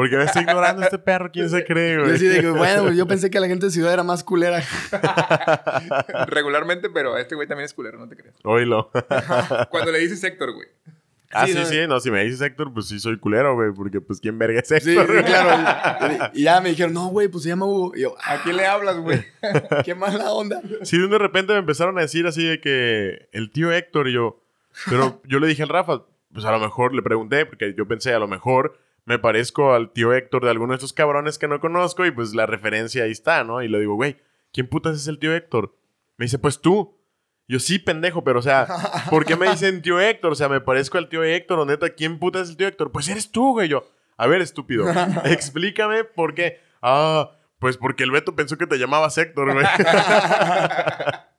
Porque me está ignorando este perro. ¿Quién se cree, güey? de que, bueno, yo pensé que la gente de ciudad era más culera. Regularmente, pero este güey también es culero, no te creas. Oílo. Cuando le dices Héctor, güey. ah, Sí, sí, no. sí. No, si me dices Héctor, pues sí soy culero, güey. Porque, pues, ¿quién verga es Sí, Héctor? sí, claro. Y, y ya me dijeron, no, güey, pues se llama Hugo. Y yo, ¿A quién le hablas, güey? qué mala onda. Sí, de repente me empezaron a decir así de que el tío Héctor y yo. Pero yo le dije al Rafa, pues a lo mejor le pregunté, porque yo pensé, a lo mejor me parezco al tío Héctor de alguno de estos cabrones que no conozco y pues la referencia ahí está, ¿no? Y le digo, güey, ¿quién putas es el tío Héctor? Me dice, pues tú. Yo sí, pendejo, pero o sea, ¿por qué me dicen tío Héctor? O sea, me parezco al tío Héctor, o neta, ¿quién putas es el tío Héctor? Pues eres tú, güey. Yo, a ver, estúpido, explícame por qué. Ah, pues porque el Beto pensó que te llamabas Héctor, güey.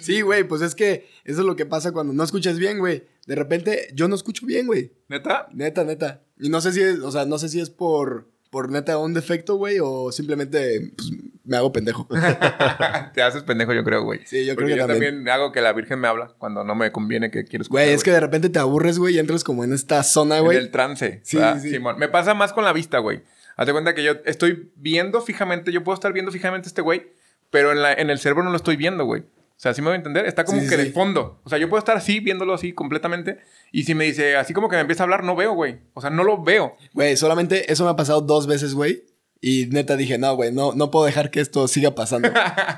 Sí, güey, pues es que eso es lo que pasa cuando no escuchas bien, güey. De repente, yo no escucho bien, güey. ¿Neta? Neta, neta. Y no sé si es, o sea, no sé si es por, por neta un defecto, güey, o simplemente pues, me hago pendejo. Te haces pendejo, yo creo, güey. Sí, yo creo Porque que yo también. también hago que la Virgen me habla cuando no me conviene que quiero escuchar. Güey, es que de repente te aburres, güey, y entras como en esta zona, En güey. el trance. Sí, ¿verdad? sí, sí. Simón. Me pasa más con la vista, güey. Hazte cuenta que yo estoy viendo fijamente, yo puedo estar viendo fijamente a este güey, pero en, la, en el cerebro no lo estoy viendo, güey. O sea, ¿sí me voy a entender? Está como Sí, que sí. de fondo. O sea, yo puedo estar así, viéndolo así completamente. Y si me dice, así como que me empieza a hablar, no veo, güey. O sea, no lo veo. Güey, solamente eso me ha pasado dos veces, güey. Y neta dije, no, güey, no, no puedo dejar que esto siga pasando.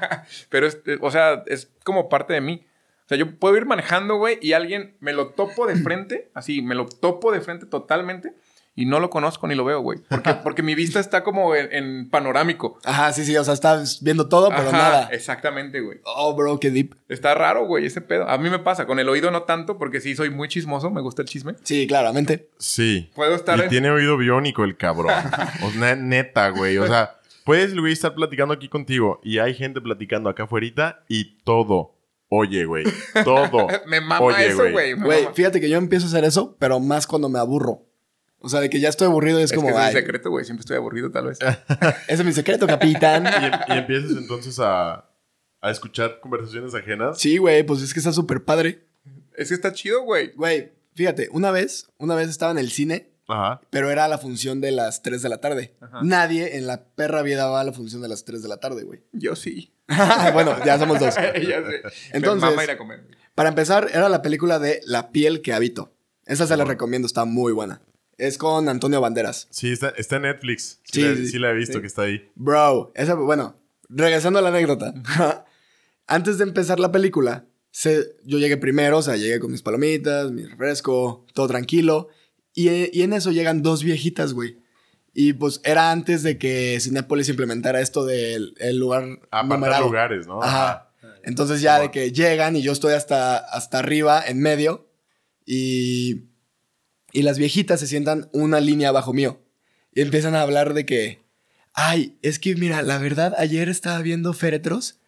Pero, es, o sea, es como parte de mí. O sea, yo puedo ir manejando, güey, y alguien me lo topo de frente, así, me lo topo de frente totalmente, y no lo conozco ni lo veo, güey. Porque, porque mi vista está como en, en panorámico. Ajá, sí, sí, o sea, estás viendo todo, pero Ajá, nada. Exactamente, güey. Oh, bro, qué deep. Está raro, güey, ese pedo. A mí me pasa, con el oído no tanto, porque sí soy muy chismoso, me gusta el chisme. Sí, claramente. Sí. Puedo estar Y en- tiene oído biónico el cabrón. O sea, neta, güey. O sea, puedes, Luis, estar platicando aquí contigo y hay gente platicando acá afuera y todo. Oye, güey. Todo. Me mama Oye, eso, güey. me Güey, fíjate que yo empiezo a hacer eso, pero más cuando me aburro. O sea, de que ya estoy aburrido y es, Es como, que ese es el secreto, güey. Siempre estoy aburrido, tal vez. ese es mi secreto, capitán. y, em- y empiezas entonces a, a escuchar conversaciones ajenas. Sí, güey, pues es que está súper padre. es que está chido, güey. Güey, fíjate, una vez, una vez estaba en el cine, Ajá. pero era la función de las 3 de la tarde. Ajá. Nadie en la perra vida va a la función de las 3 de la tarde, güey. Yo sí. bueno, ya somos dos. ya sé. Entonces- Me mama ir a comer. Para empezar, era la película de La piel que habito. Esa se la recomiendo, está muy buena. Es con Antonio Banderas. Sí, está, está en Netflix. Sí, Sí, la, sí, sí la he visto que está ahí. Bro, esa, bueno, regresando a la anécdota. Antes de empezar la película, se- yo llegué primero, o sea, llegué con mis palomitas, mi refresco, todo tranquilo. Y, y en eso llegan dos viejitas, güey. Y pues era antes de que Cinépolis implementara esto del el lugar Apartar lugares, ¿no? Ajá. Entonces ya de que llegan y yo estoy hasta, hasta arriba, en medio, y, y las viejitas se sientan una línea abajo mío. Y empiezan a hablar de que, ay, es que mira, la verdad, ayer estaba viendo féretros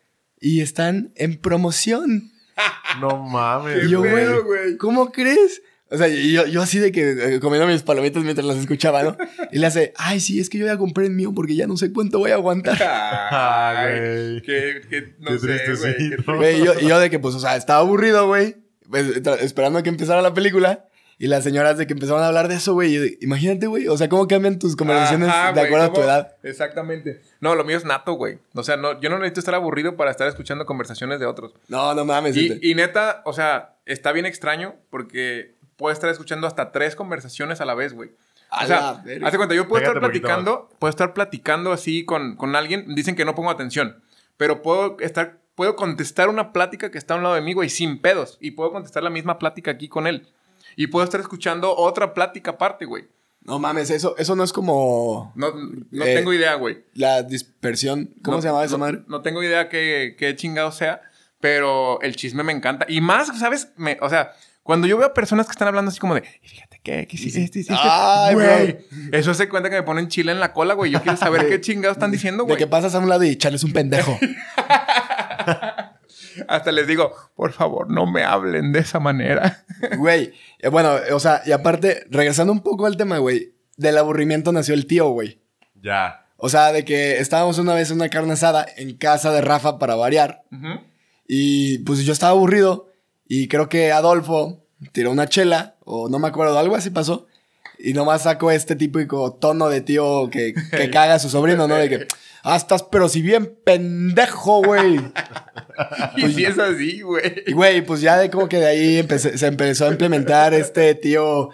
y están en promoción. No mames. Y yo, güey. ¿cómo crees? O sea, yo, yo así de que eh, comiendo mis palomitas mientras las escuchaba, ¿no? Y le hace, ay, sí, es que yo ya compré el mío porque ya no sé cuánto voy a aguantar. Ay, güey. qué, qué, no Qué sé, güey. Güey, y yo, yo de que, pues, o sea, estaba aburrido, güey. Pues, esperando a que empezara la película. Y las señoras de que empezaron a hablar de eso, güey. Imagínate, güey. O sea, cómo cambian tus conversaciones Ajá, de acuerdo a tu edad. Exactamente. No, lo mío es nato, güey. O sea, no, yo no necesito estar aburrido para estar escuchando conversaciones de otros. No, no mames. Y, y neta, o sea, está bien extraño porque puedo estar escuchando hasta tres conversaciones a la vez, güey. O sea, hace cuenta, yo puedo Pégate estar platicando, puedo estar platicando así con, con alguien, dicen que no pongo atención, pero puedo estar puedo contestar una plática que está a un lado de mí, güey, sin pedos. Y puedo contestar la misma plática aquí con él. Y puedo estar escuchando otra plática aparte, güey. No mames, eso, eso no es como No, no Eh, tengo idea, güey. la dispersión. ¿Cómo No- se llamaba esa no- madre? No tengo idea qué, qué chingado sea, pero el chisme me encanta. Y más, ¿sabes? Me- o sea, cuando yo veo a personas que están hablando así como de, "Y fíjate qué, que hiciste, hiciste, Ay, güey. Eso se cuenta que me ponen chile en la cola, güey. Yo quiero saber qué chingados están diciendo, De güey. que pasas a un lado y echarles un pendejo. Hasta les digo, por favor, no me hablen de esa manera. Güey, eh, bueno, o sea, y aparte, regresando un poco al tema, güey, del aburrimiento nació el tío, güey. Ya. O sea, de que estábamos una vez en una carne asada en casa de Rafa para variar. Y pues yo estaba aburrido y creo que Adolfo tiró una chela o no me acuerdo, algo así pasó. Y nomás sacó este típico tono de tío que, que caga a su sobrino, ¿no? De que, ah, estás pero si bien pendejo, güey. Y si es así, güey. Y güey, pues ya de como que de ahí empecé- se empezó a implementar este tío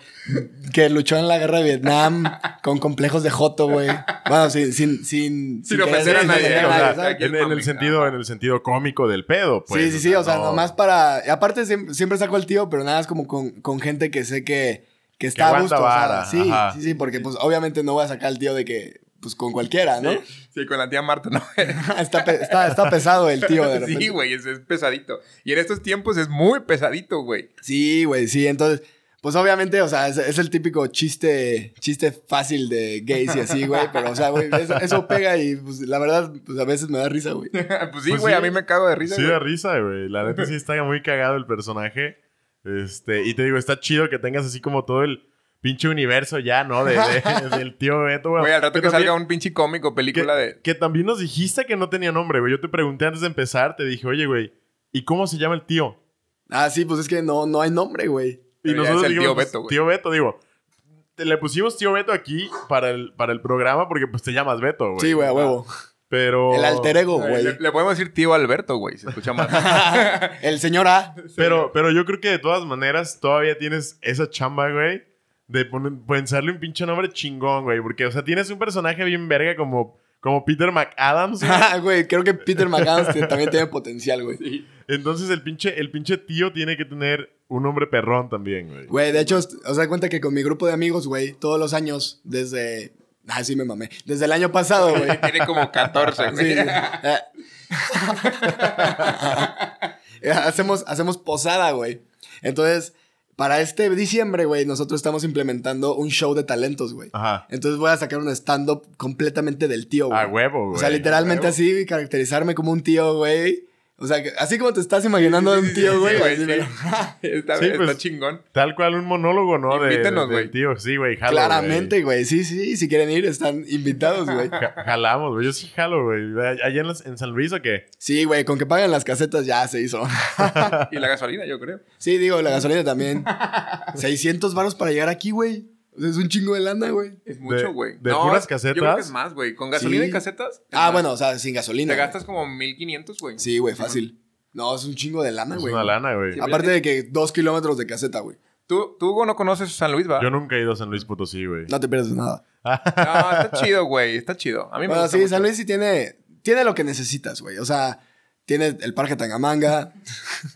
que luchó en la guerra de Vietnam con complejos de joto, güey. Bueno, sin, sin, sin, Sin ofender a nadie, o En, en el sentido, en el sentido cómico del pedo, pues. sí, sí, sí, o sea, no. nomás para... aparte siempre, siempre saco al tío, pero nada, es como con, con gente que sé que, que está a gusto. o sea, vara, sí, ajá. sí, sí, porque pues obviamente no voy a sacar al tío de que, pues con cualquiera, ¿no? Sí, con la tía Marta, ¿no? está, pe- está, está pesado el tío de repente. Sí, güey, es, es pesadito. Y en estos tiempos es muy pesadito, güey. Sí, güey, sí. Entonces, pues obviamente, o sea, es, es el típico chiste, chiste fácil de gays y así, güey. Pero, o sea, güey, eso, eso pega y, pues, la verdad, pues a veces me da risa, güey. pues sí, Pues güey, sí. a mí me cago de risa. Sí, güey. da risa, güey. La neta sí está muy cagado el personaje. Este, y te digo, está chido que tengas así como todo el pinche universo ya, ¿no? De, de- del tío Beto, güey. Güey, al rato que, también- salga un pinche cómico, película que, de. que también nos dijiste que no tenía nombre, güey. Yo te pregunté antes de empezar, te dije, oye, güey, ¿y cómo se llama el tío? Ah, sí, pues es que no, no hay nombre, güey. Y Pero ya es el tío pues, Beto, güey. Tío Beto, digo. te- le pusimos tío Beto aquí para el, para el programa porque pues te llamas Beto, güey. Sí, güey, a huevo. Pero. El alter ego, güey. Le, le podemos decir tío Alberto, güey, se escucha más. El señor A. Pero, pero yo creo que de todas maneras todavía tienes esa chamba, güey. De poner- pensarle un pinche nombre chingón, güey. Porque, o sea, tienes un personaje bien verga como, como Peter McAdams, güey. Güey, creo que Peter McAdams también tiene potencial, güey. Entonces el pinche, el pinche tío tiene que tener un nombre perrón también, güey. Güey, de hecho, os da cuenta que con mi grupo de amigos, güey, todos los años, desde... Ah, sí me mamé. Desde el año pasado, güey. Tiene como 14, Sí, güey. sí. Eh. hacemos, hacemos posada, güey. Entonces, para este diciembre, güey, nosotros estamos implementando un show de talentos, güey. Ajá. Entonces voy a sacar un stand-up completamente del tío, güey. A huevo, güey. O sea, literalmente así, caracterizarme como un tío, güey. O sea, que- así como te estás imaginando a un tío, güey. Sí, Está, Sí, está pues, chingón. Tal cual un monólogo, ¿no? Invítenos, güey. tío. Sí, güey, jalo, Claramente, güey. Sí, sí, si quieren ir, están invitados, güey. güey. Ja- Jalamos, güey. Yo sí jalo, güey. ¿Allá en San Luis o qué? Sí, güey, con que paguen las casetas ya se hizo. Y la gasolina, yo creo. Sí, digo, la gasolina también. 600 varos para llegar aquí, güey. O sea, es un chingo de lana, güey. Es mucho, De- güey. de puras casetas. Yo creo que es más, güey. Con gasolina Sí. y casetas. es Ah, más. bueno, o sea, sin gasolina. Te gastas como 1500, güey. Sí, güey, fácil. No, es un chingo de lana, Es güey. una lana, güey. Aparte de que dos kilómetros de caseta, güey. ¿Tú, tú Hugo, no conoces San Luis, va? Yo nunca he ido a San Luis Potosí, güey. No te pierdes de nada. No, está chido, güey. Está chido. A mí me Bueno, gusta sí, mucho. San Luis sí tiene, tiene lo que necesitas, güey. O sea, tiene el Parque Tangamanga.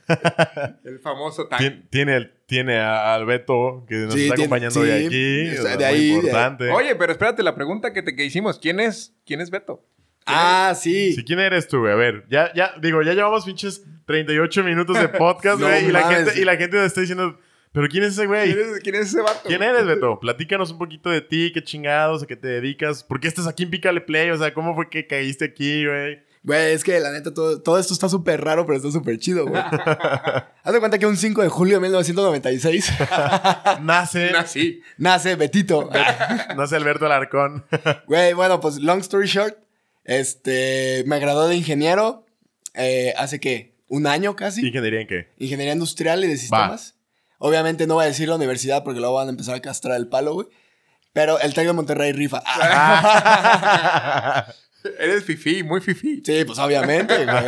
El famoso. Tien- Tiene, el- tiene a al Beto que nos Sí, está tiene- acompañando sí, de aquí. está o sea, de muy de- importante. Oye, pero espérate, la pregunta que, te, que hicimos. ¿Quién es, ¿Quién es Beto? Ah, sí. Sí, ¿quién eres tú, güey? A ver, ya, ya, digo, ya llevamos pinches 38 minutos de podcast, No güey. y, la gente, y la gente nos está diciendo, ¿pero quién es ese güey? ¿Quién es, quién es ese vato? ¿Quién eres, Beto? Platícanos un poquito de ti, qué chingados, a qué te dedicas. ¿Por qué estás aquí en Pícale Play? O sea, ¿cómo fue que caíste aquí, güey? Güey, es que la neta, todo, todo esto está súper raro, pero está súper chido, güey. Haz de cuenta que un 5 de julio de 1996 Nace, Nací. nace Betito. nace Alberto Alarcón. Güey, bueno, pues long story short, este, me gradué de ingeniero eh, hace que un año casi. ¿Ingeniería en qué? Ingeniería industrial y de sistemas. Obviamente no voy a decir la universidad porque luego van a empezar a castrar el palo, güey. Pero el Tec de Monterrey rifa. Eres fifí, muy fifí. sí, pues obviamente, güey.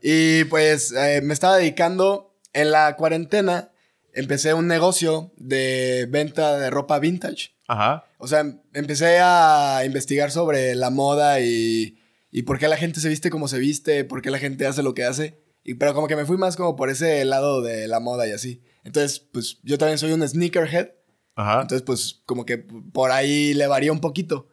Y pues eh, me estaba dedicando en la cuarentena. Empecé un negocio de venta de ropa vintage. Ajá. O sea, empecé a investigar sobre la moda y, y por qué la gente se viste como se viste, por qué la gente hace lo que hace. Y, pero como que me fui más como por ese lado de la moda y así. Entonces, pues yo también soy un sneakerhead. Ajá. Entonces, pues como que por ahí le varía un poquito.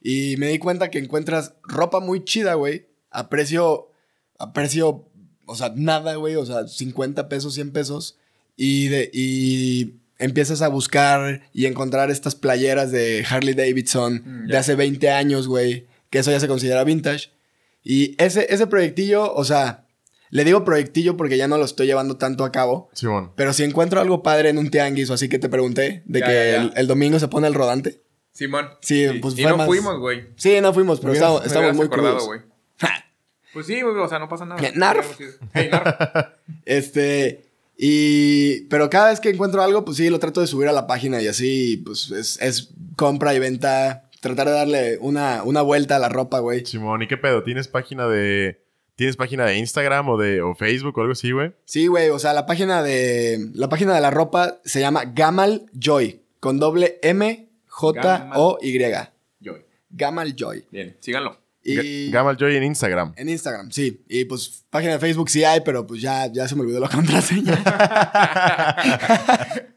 Y me di cuenta que encuentras ropa muy chida, güey, a precio, a precio, o sea, nada, güey, o sea, 50 pesos, 100 pesos. Y, de, y empiezas a buscar y encontrar estas playeras de Harley Davidson Mm, de hace 20 años, güey, que eso ya se considera vintage. Y ese, ese proyectillo, o sea, le digo proyectillo porque ya no lo estoy llevando tanto a cabo. Simón. Pero si encuentro algo padre en un tianguis o así que te pregunté, de que el domingo se pone el rodante. Simón. Sí, Y- pues y fue no más- fuimos, güey. Sí, no fuimos, pero me estamos muy acordado, crudos. güey. Pues sí, güey, o sea, no pasa nada. Narf. Hey, Narf. Este, y, pero cada vez que encuentro algo, pues sí, lo trato de subir a la página y así, pues es, es compra y venta, tratar de darle una, una vuelta a la ropa, güey. Simón, ¿y qué pedo? ¿Tienes página de. ¿Tienes página de Instagram o de o Facebook o algo así, güey? Sí, güey, o sea, la página de, la página de la ropa se llama Gamal Joy, con doble M, J, O, Y. Yo. Gamal Joy. Bien, síganlo. Y... Ga- Gamal Joy en Instagram. En Instagram, sí. Y pues página de Facebook sí hay, pero pues ya, ya se me olvidó la contraseña.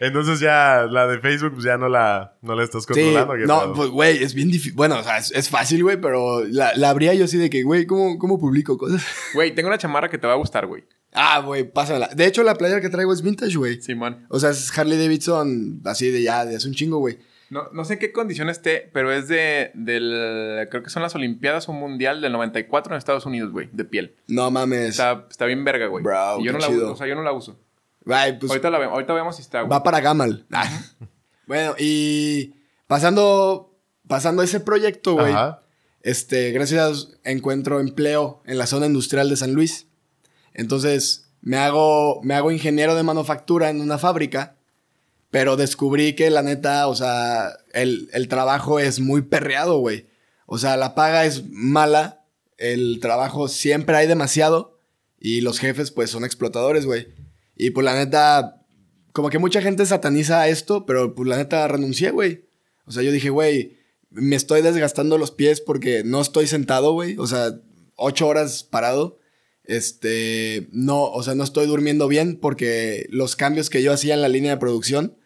Entonces ya la de Facebook pues ya no la, no la estás sí, controlando. ¿qué no, pedo? pues güey, es bien difícil. Bueno, o sea, es, es fácil, güey, pero la, la abría yo así de que, güey, ¿cómo, ¿cómo publico cosas? Güey, tengo una chamarra que te va a gustar, güey. ah, güey, pásamela. De hecho, la playera que traigo es vintage, güey. Simón. O sea, es Harley Davidson así de ya, de hace un chingo, güey. No, no sé en qué condición esté, pero es de, del, creo que son las Olimpiadas o Mundial del 94 en Estados Unidos, güey, de piel. No mames. Está, está bien verga, güey. Bro, Y yo qué no la chido. uso, o sea, yo no la uso. Pues ahorita, la ve- ahorita vemos si está, güey. va para Gamal. bueno, y pasando, pasando ese proyecto, güey. Este, gracias a Dios, encuentro empleo en la zona industrial de San Luis. Entonces, me hago, me hago ingeniero de manufactura en una fábrica. Pero descubrí que la neta, o sea, el, el trabajo es muy perreado, güey. O sea, la paga es mala, el trabajo siempre hay demasiado y los jefes pues son explotadores, güey. Y pues la neta, como que mucha gente sataniza esto, pero pues la neta renuncié, güey. O sea, yo dije, güey, me estoy desgastando los pies porque no estoy sentado, güey. O sea, ocho horas parado. Este, no, o sea, no estoy durmiendo bien porque los cambios que yo hacía en la línea de producción,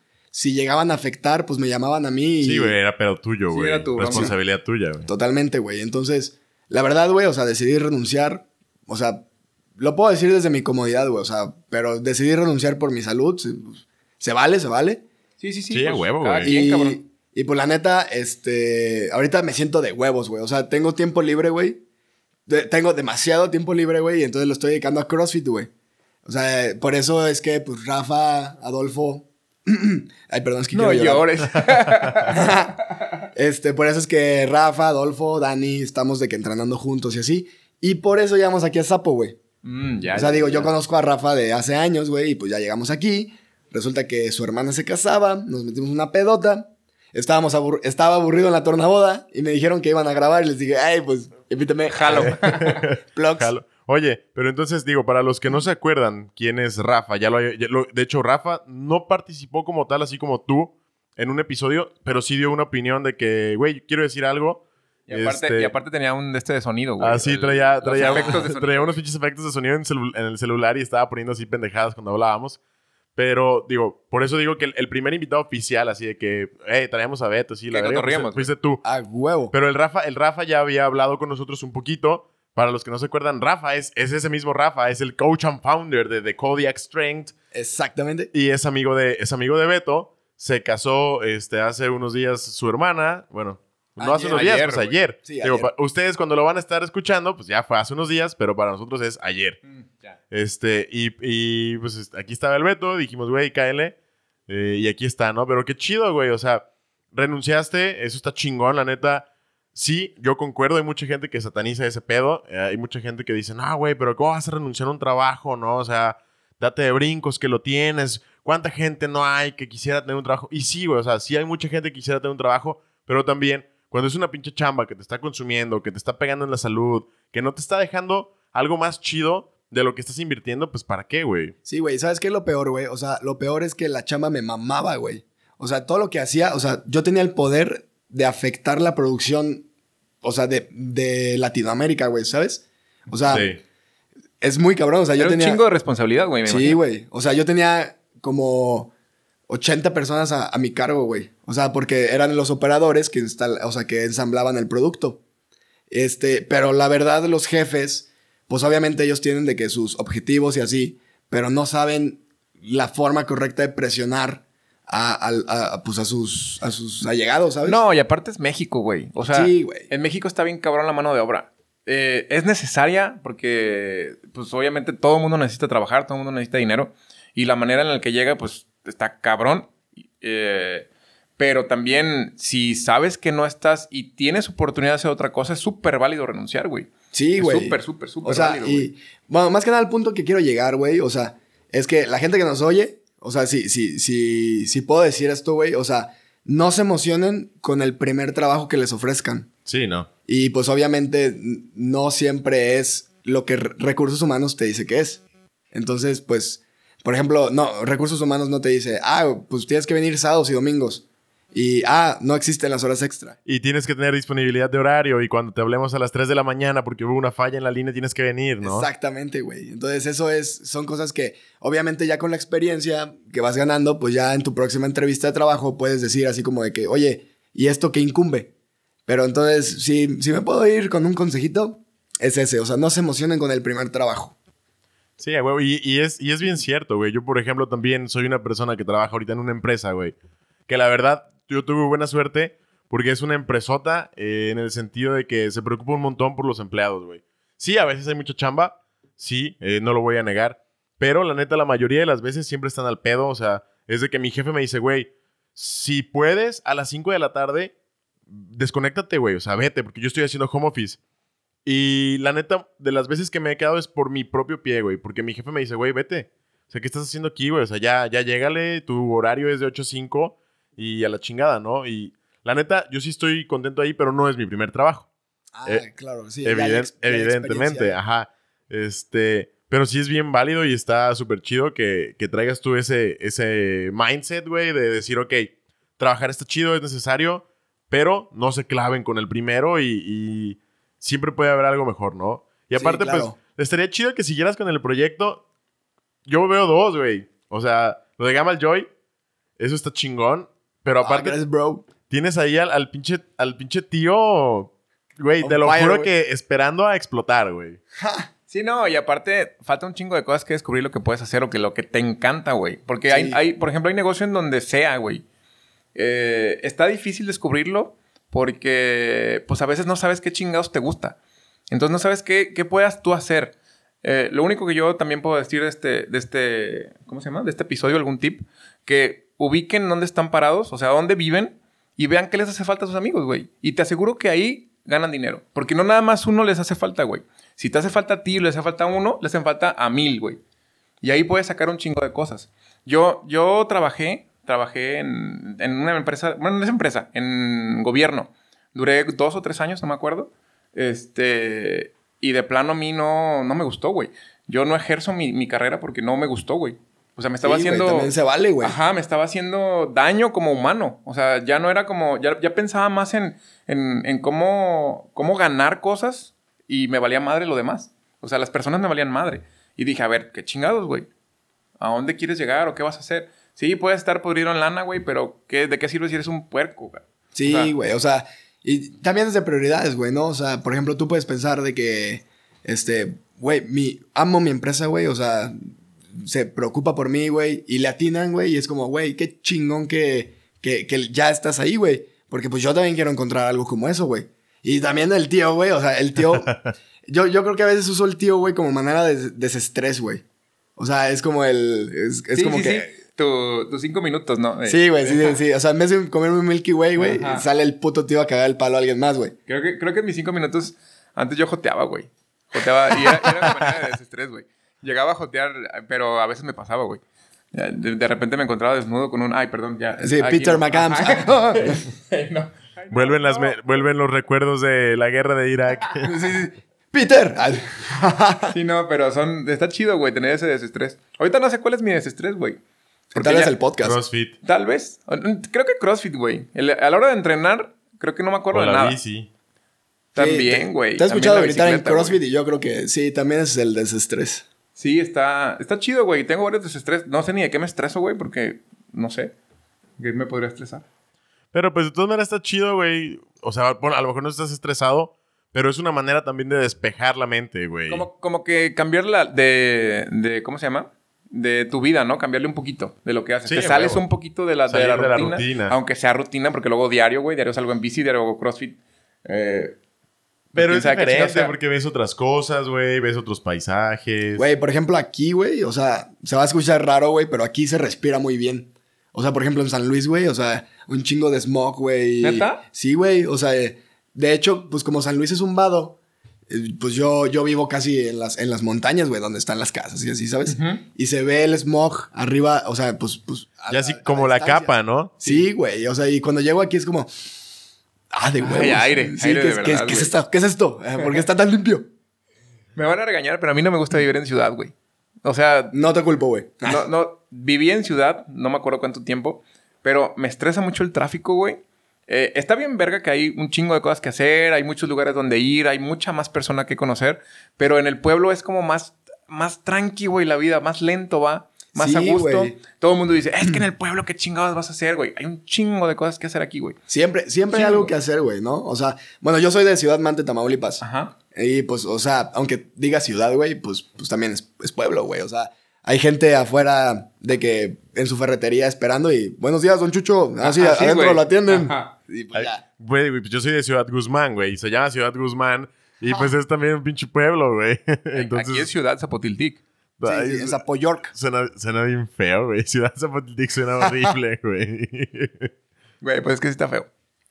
si llegaban a afectar, pues me llamaban a mí. y- Sí, güey, era pedo tuyo, Sí, güey. era tu. Responsabilidad tuya, güey. Totalmente, güey. Entonces, la verdad, güey, o sea, decidí renunciar. O sea, lo puedo decir desde mi comodidad, güey. O sea, pero decidí renunciar por mi salud. Se, se vale, se vale. Sí, sí, sí. Sí, huevo, güey. Y, cabrón. y pues la neta, este, ahorita me siento de huevos, güey. O sea, tengo tiempo libre, güey. De- tengo demasiado tiempo libre, güey, y entonces lo estoy dedicando a CrossFit, güey. O sea, por eso es que, pues, Rafa, Adolfo... Ay, perdón, es que No quiero llorar. llores. Este, por eso es que Rafa, Adolfo, Dani, estamos de que entrenando juntos y así. Y por eso llegamos aquí a Sapo, güey. Mm, ya, O sea, ya, digo, ya. yo conozco a Rafa de hace años, güey, y pues ya llegamos aquí. Resulta que su hermana se casaba, nos metimos una pedota. Estábamos abur- estaba aburrido en la tornaboda y me dijeron que iban a grabar y les dije, ay, pues invítame. Jalo. Plugs. Jalo. Oye, pero entonces digo, para los que no se acuerdan quién es Rafa, ya lo, ya lo- de hecho Rafa no participó como tal, así como tú, en un episodio, pero sí dio una opinión de que, güey, quiero decir algo. Y aparte, Este, y aparte tenía un de este de sonido, güey. Así El- traía, traía, traía unos pinches efectos de sonido en, celu- en el celular y estaba poniendo así pendejadas cuando hablábamos. Pero, digo, por eso digo que el, el primer invitado oficial, así de que, hey, traíamos a Beto, sí, la verga, cotorreamos, fuiste, fuiste tú. A huevo. Pero el Rafa, el Rafa ya había hablado con nosotros un poquito. Para los que no se acuerdan, Rafa es, es ese mismo Rafa, es el coach and founder de The Kodiak Strength Exactamente. y es amigo de, es amigo de Beto. Se casó este, hace unos días su hermana. Bueno, no hace Ayer. unos días, Ayer, pues ayer. Sí, Digo, ayer. ustedes cuando lo van a estar escuchando, pues ya fue hace unos días, pero para nosotros es ayer. Mm, ya. Este, y, y, pues aquí estaba el Beto, dijimos, güey, cáele. Eh, y aquí está, ¿no? Pero qué chido, güey. O sea, renunciaste, eso está chingón, la neta. Sí, yo concuerdo, hay mucha gente que sataniza ese pedo. eh, hay mucha gente que dice, no, güey, pero ¿cómo vas a renunciar a un trabajo, no? O sea, date de brincos que lo tienes. ¿Cuánta gente no hay que quisiera tener un trabajo? Y sí, güey, o sea, sí hay mucha gente que quisiera tener un trabajo, pero también cuando es una pinche chamba que te está consumiendo, que te está pegando en la salud, que no te está dejando algo más chido de lo que estás invirtiendo, pues ¿para qué, güey? Sí, güey. ¿Sabes qué es lo peor, güey? O sea, lo peor es que la chamba me mamaba, güey. O sea, todo lo que hacía, o sea, yo tenía el poder de afectar la producción o sea, de, de Latinoamérica, güey, ¿sabes? O sea, Sí. es muy cabrón. O sea, yo Era un tenía. chingo de responsabilidad, güey. me Sí, güey. O sea, yo tenía como 80 personas a, a mi cargo, güey. O sea, porque eran los operadores que, instal- o sea, que ensamblaban el producto. Este, pero la verdad, los jefes, pues obviamente ellos tienen de que sus objetivos y así, pero no saben la forma correcta de presionar a, a- pues a sus, a sus allegados, ¿sabes? No, y aparte es México, güey. O sea, Sí, güey. en México está bien cabrón la mano de obra. Eh, es necesaria porque, pues obviamente todo el mundo necesita trabajar, todo el mundo necesita dinero. Y la manera en la que llega, pues está cabrón. Eh, pero también, si sabes que no estás y tienes oportunidad de hacer otra cosa, es súper válido renunciar, güey. Sí, Es güey. Súper, súper, súper O sea, válido, y bueno, más que nada al punto que quiero llegar, güey, o sea, es que la gente que nos oye, o sea, si, si, si, si puedo decir esto, güey, o sea, no se emocionen con el primer trabajo que les ofrezcan. Sí, no. Y pues obviamente no siempre es lo que re- recursos humanos te dice que es. Entonces, pues, por ejemplo, no, recursos humanos no te dice, ah, pues tienes que venir sábados y domingos. Y, ah, no existen las horas extra. Y tienes que tener disponibilidad de horario y cuando te hablemos a las 3 de la mañana porque hubo una falla en la línea tienes que venir, ¿no? Exactamente, güey. Entonces, eso es, son cosas que, obviamente, ya con la experiencia que vas ganando, pues ya en tu próxima entrevista de trabajo puedes decir así como de que, oye, ¿y esto qué incumbe? Pero entonces, si, si me puedo ir con un consejito, es ese. O sea, no se emocionen con el primer trabajo. Sí, güey. Y, y es, y es bien cierto, güey. Yo, por ejemplo, también soy una persona que trabaja ahorita en una empresa, güey. Que la verdad, yo tuve buena suerte porque es una empresota eh, en el sentido de que se preocupa un montón por los empleados, güey. Sí, a veces hay mucha chamba. Sí, eh, no lo voy a negar. Pero la neta, la mayoría de las veces siempre están al pedo. O sea, es de que mi jefe me dice, güey, si puedes a las 5 de la tarde, desconéctate, güey. O sea, vete, porque yo estoy haciendo home office. Y la neta, de las veces que me he quedado es por mi propio pie, güey. Porque mi jefe me dice, güey, vete. O sea, ¿qué estás haciendo aquí, güey? O sea, ya, ya llégale, tu horario es de 8 a 5 y a la chingada, ¿no? Y la neta, yo sí estoy contento ahí, pero no es mi primer trabajo. Ah, Eh, claro, sí. Eviden- la evidentemente, ajá. Este, pero sí es bien válido y está súper chido que, que traigas tú ese, ese mindset, güey, de decir, ok, trabajar está chido, es necesario, pero no se claven con el primero y, y siempre puede haber algo mejor, ¿no? Y Sí, aparte, claro. pues, estaría chido que siguieras con el proyecto. Yo veo dos, güey. O sea, lo de Gamal Joy, eso está chingón, pero Ah, aparte gracias, bro. tienes ahí al, al pinche, al pinche tío, güey, On te lo fire, juro que esperando a explotar, güey. Sí, no, y aparte falta un chingo de cosas que descubrir lo que puedes hacer o que lo que te encanta, güey. Porque Sí. hay, hay, por ejemplo, hay negocio en donde sea, güey. Eh, está difícil descubrirlo porque, pues a veces no sabes qué chingados te gusta. Entonces no sabes qué, qué puedas tú hacer. Eh, lo único que yo también puedo decir de este, de este, ¿cómo se llama? De este episodio, algún tip, que ubiquen dónde están parados, o sea, dónde viven y vean qué les hace falta a sus amigos, güey. Y te aseguro que ahí ganan dinero. Porque no nada más uno les hace falta, güey. Si te hace falta a ti le hace falta a uno, le hacen falta a mil, güey. Y ahí puedes sacar un chingo de cosas. Yo, yo trabajé, trabajé en, en una empresa, bueno, no es empresa, en gobierno. Duré dos o tres años, no me acuerdo. Este, y de plano a mí no, no me gustó, güey. Yo no ejerzo mi, mi carrera porque no me gustó, güey. O sea, me estaba Sí, haciendo... también se vale, güey. Ajá, me estaba haciendo daño como humano. O sea, ya no era como. Ya, ya pensaba más en, en, en cómo, cómo ganar cosas y me valía madre lo demás. O sea, las personas me valían madre. Y dije, a ver, qué chingados, güey. ¿A dónde quieres llegar o qué vas a hacer? Sí, puedes estar podrido en lana, güey, pero ¿qué, ¿de qué sirve si eres un puerco, güey? Sí, güey, o sea, y también es de prioridades, güey, ¿no? O sea, por ejemplo, tú puedes pensar de que, este, güey, mi, amo mi empresa, güey, o sea, se preocupa por mí, güey, y le atinan, güey, y es como, güey, qué chingón que, que, que ya estás ahí, güey, porque pues yo también quiero encontrar algo como eso, güey. Y también el tío, güey, o sea, el tío, yo, yo creo que a veces uso el tío, güey, como manera de desestrés, güey. O sea, es como el, es, es sí, como sí, que... sí. Tu- tus cinco minutos, ¿no? Eh, Sí, güey, sí, sí, sí. O sea, en vez de comerme un Milky Way, güey, sale el puto tío a cagar el palo a alguien más, güey. Creo que, creo que en mis cinco minutos, antes yo joteaba, güey. Joteaba y era, era mi manera de desestrés, güey. Llegaba a jotear, pero a veces me pasaba, güey. De, de repente me encontraba desnudo con un... Ay, perdón, ya. Sí, aquí Peter no. McAdams. Vuelven, las me- vuelven los recuerdos de la guerra de Irak. Sí, sí. Peter. Sí, no, pero son... Está chido, güey, tener ese desestrés. Ahorita no sé cuál es mi desestrés, güey. Porque Tal vez el podcast. CrossFit. Tal vez. Creo que CrossFit, güey. A la hora de entrenar, creo que no me acuerdo O de la nada. bici. También, te- güey. Te he También escuchado gritar en CrossFit y yo creo que sí, también es el desestrés. Sí, está, está chido, güey. Tengo varios desestrés. No sé ni de qué me estreso, güey, porque no sé. ¿Qué me podría estresar? Pero pues de todas maneras está chido, güey. O sea, bueno, a lo mejor no estás estresado, pero es una manera también de despejar la mente, güey. Como, como que cambiarla de, de. ¿Cómo se llama? De tu vida, ¿no? Cambiarle un poquito de lo que haces. Sí, Te sales un poquito de la, de la de la rutina, rutina. Aunque sea rutina, porque luego diario, güey. Diario salgo en bici, diario hago crossfit. Eh, Pero es diferente sea. porque ves otras cosas, güey. Ves otros paisajes. Güey, por ejemplo, aquí, güey, o sea, se va a escuchar raro, güey, pero aquí se respira muy bien. O sea, por ejemplo, en San Luis, güey, o sea, un chingo de smog, güey. ¿Neta? Sí, güey, o sea, de hecho, pues como San Luis es un vado, eh, pues yo, yo vivo casi en las, en las montañas, güey, donde están las casas y así, ¿sabes? Ujú. Y se ve el smog arriba, o sea, pues... pues a- Ya así como la capa, ¿no? Sí, güey, o sea, y cuando llego aquí es como... Ah, de Ay, huevos. aire, Sí, aire ¿qué, de verdad, qué es- qué es güey. esto? ¿Qué es esto? Eh, ¿Por qué está tan limpio? me van a regañar, pero a mí no me gusta vivir en ciudad, güey. O sea, No te culpo, güey. No, no, viví en ciudad, no me acuerdo cuánto tiempo, pero me estresa mucho el tráfico, güey. Eh, está bien verga que hay un chingo de cosas que hacer, hay muchos lugares donde ir, hay mucha más persona que conocer, pero en el pueblo es como más, más tranqui, güey, la vida, más lento va, más Sí, a gusto. Todo el mundo dice, es que en el pueblo, ¿qué chingados vas a hacer, güey? Hay un chingo de cosas que hacer aquí, güey. Siempre, siempre hay algo que hacer, güey, ¿no? O sea, bueno, yo soy de Ciudad Mante, Tamaulipas. Ajá. Y pues, o sea, aunque diga ciudad, güey, pues, pues también es, es pueblo, güey. O sea, hay gente afuera de que en su ferretería esperando y buenos días, don Chucho. Así, Ajá, sí, adentro lo atienden. Ajá. Y pues ya. Güey, pues yo soy de Ciudad Guzmán, güey. Se llama Ciudad Guzmán. Y pues es también un pinche pueblo, güey. Entonces. Aquí es ciudad Zapotiltic. Sí, sí, en Zapoyork. suena, suena bien feo, güey. Ciudad Zapotiltic suena horrible, güey. Güey, pues es que sí está feo.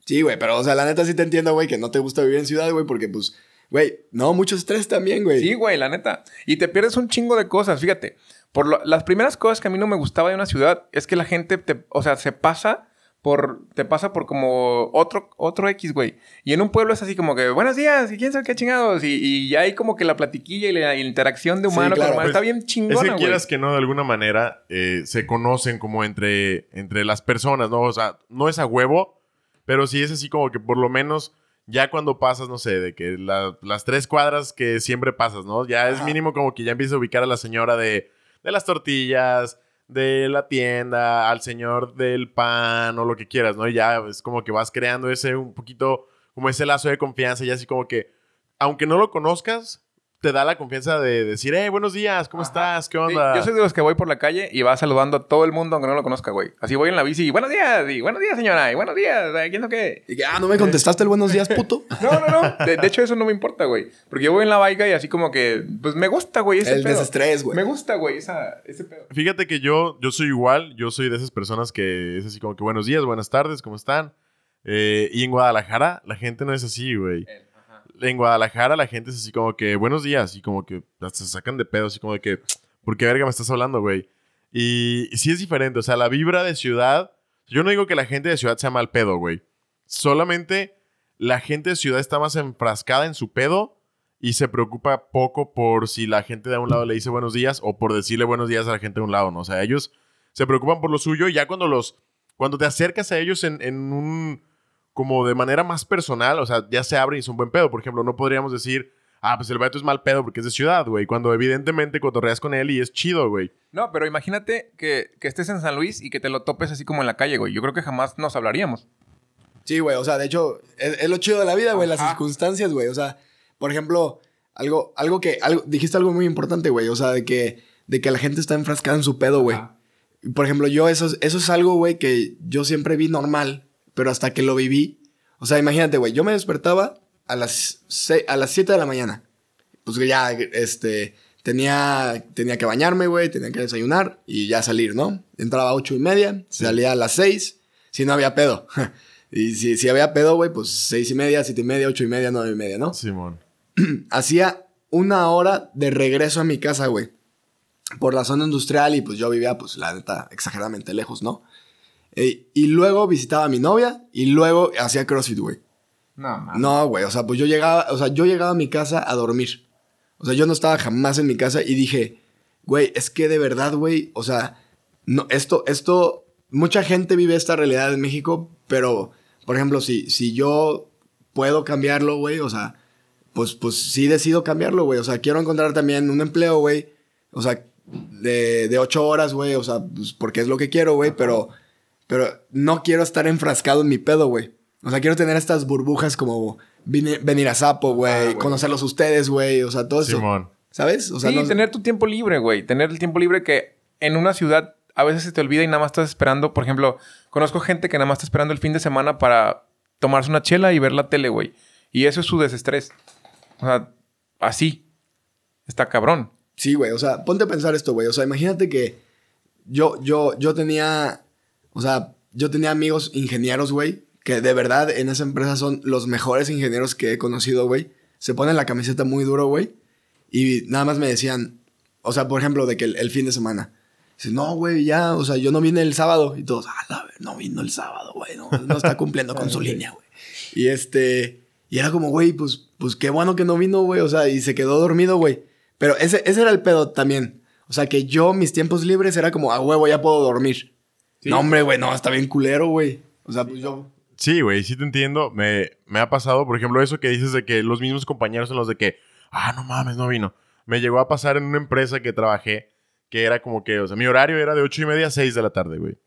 Sí, güey, pero, o sea, la neta sí te entiendo, güey, que no te gusta vivir en ciudad, güey, porque, pues, güey, no, mucho estrés también, güey. Sí, güey, la neta. Y te pierdes un chingo de cosas, fíjate. Por lo- las primeras cosas que a mí no me gustaba de una ciudad es que la gente, te, o sea, se pasa por, te pasa por como otro, otro X, güey. Y en un pueblo es así como que, buenos días, y quién sabe qué chingados. Y, y ya hay como que la platiquilla y la, interacción de Sí, humano claro. con humano. Pues, Está bien Es chingona, que güey. quieras que no, de alguna manera, eh, se conocen como entre, entre las personas, ¿no? O sea, no es a huevo, pero sí es así como que por lo menos ya cuando pasas, no sé, de que la- las tres cuadras que siempre pasas, ¿no? Ya es mínimo como que ya empiezas a ubicar a la señora de, de las tortillas, de la tienda, al señor del pan o lo que quieras, ¿no? Y ya es como que vas creando ese un poquito, como ese lazo de confianza, y así como que, aunque no lo conozcas, te da la confianza de decir, hey, buenos días, ¿cómo Ajá. estás? ¿Qué Sí, onda? yo soy de los que voy por la calle y va saludando a todo el mundo aunque no lo conozca, güey. Así voy en la bici y buenos días, y buenos días, señora, y buenos días, eh, ¿quién no qué? Y que, ah, ¿no me contestaste el buenos días, puto? No, no, no. De, de hecho, eso no me importa, güey. Porque yo voy en la baica y así como que, pues me gusta, güey, ese el pedo. desestrés, güey. Me gusta, güey, esa, ese pedo. Fíjate que yo, yo soy igual, yo soy de esas personas que es así como que buenos días, buenas tardes, ¿cómo están? Eh, y en Guadalajara la gente no es así, güey. En Guadalajara la gente es así como que buenos días y como que se sacan de pedo, así como de que, ¿por qué verga me estás hablando, güey? Y, y sí es diferente, o sea, la vibra de ciudad, yo no digo que la gente de ciudad sea mal pedo, güey. Solamente la gente de ciudad está más enfrascada en su pedo y se preocupa poco por si la gente de un lado le dice buenos días o por decirle buenos días a la gente de un lado, ¿no? O sea, ellos se preocupan por lo suyo y ya cuando los, cuando te acercas a ellos en un, como de manera más personal, o sea, ya se abren y son buen pedo. Por ejemplo, no podríamos decir, ah, pues el vato es mal pedo porque es de ciudad, güey, cuando evidentemente cotorreas con él y es chido, güey. No, pero imagínate que, que estés en San Luis y que te lo topes así como en la calle, güey. Yo creo que jamás nos hablaríamos. Sí, güey, o sea, de hecho, es, es lo chido de la vida, güey, las circunstancias, güey. O sea, por ejemplo, algo, algo que, algo, dijiste algo muy importante, güey, o sea, de que, de que la gente está enfrascada en su pedo, güey. Por ejemplo, yo, eso, es- eso es algo, güey, que yo siempre vi normal, pero hasta que lo viví. O sea, imagínate, güey, yo me despertaba a las, a las 7 de la mañana. Pues ya, este, tenía, tenía que bañarme, güey, tenía que desayunar y ya salir, ¿no? Entraba a ocho y media, salía a las 6, si no había pedo. y si, si había pedo, güey, pues seis y media, siete y media, ocho y media, nueve y media, ¿no? Simón. hacía una hora de regreso a mi casa, güey. Por la zona industrial y pues yo vivía, pues la neta, exageradamente lejos, ¿no? Y luego visitaba a mi novia y luego hacía CrossFit, güey. No, mames. No, güey, o sea, pues yo llegaba, o sea, yo llegaba a mi casa a dormir. O sea, yo no estaba jamás en mi casa y dije, güey, es que de verdad, güey, o sea, no, esto, esto, mucha gente vive esta realidad en México, pero, por ejemplo, si, si yo puedo cambiarlo, güey, o sea, pues, pues sí decido cambiarlo, güey. O sea, quiero encontrar también un empleo, güey. O sea, de, de ocho horas, güey. O sea, pues porque es lo que quiero, güey. Pero, pero no quiero estar enfrascado en mi pedo, güey. O sea, quiero tener estas burbujas como vine- venir a Sapo, güey. Ah, güey. conocerlos ustedes, güey. O sea, todo eso. Simón. ¿Sabes? O sea, sí, no- tener tu tiempo libre, güey. Tener el tiempo libre que en una ciudad a veces se te olvida y nada más estás esperando. Por ejemplo, conozco gente que nada más está esperando el fin de semana para tomarse una chela y ver la tele, güey. Y eso es su desestrés. O sea, así. Está cabrón. Sí, güey. O sea, ponte a pensar esto, güey. O sea, imagínate que yo, yo, yo tenía. O sea, yo tenía amigos ingenieros, güey. Que de verdad en esa empresa son los mejores ingenieros que he conocido, güey. Se ponen la camiseta muy duro, güey. Y nada más me decían. O sea, por ejemplo, de que el, el fin de semana. Dice, no, güey, ya. O sea, yo no vine el sábado. Y todos, ah, la no vino el sábado, güey. No, no está cumpliendo con su línea, güey. Y este. Y era como, güey, pues, pues qué bueno que no vino, güey. O sea, y se quedó dormido, güey. Pero ese, ese era el pedo también. O sea, que yo, mis tiempos libres, era como, a huevo, ya puedo dormir. Sí. No, hombre, güey, no, está bien culero, güey. O sea, pues yo. Sí, güey, sí te entiendo. Me, me ha pasado, por ejemplo, eso que dices de que los mismos compañeros son los de que, ah, no mames, no vino. Me llegó a pasar en una empresa que trabajé, que era como que, o sea, mi horario era de ocho y media a 6 de la tarde, güey.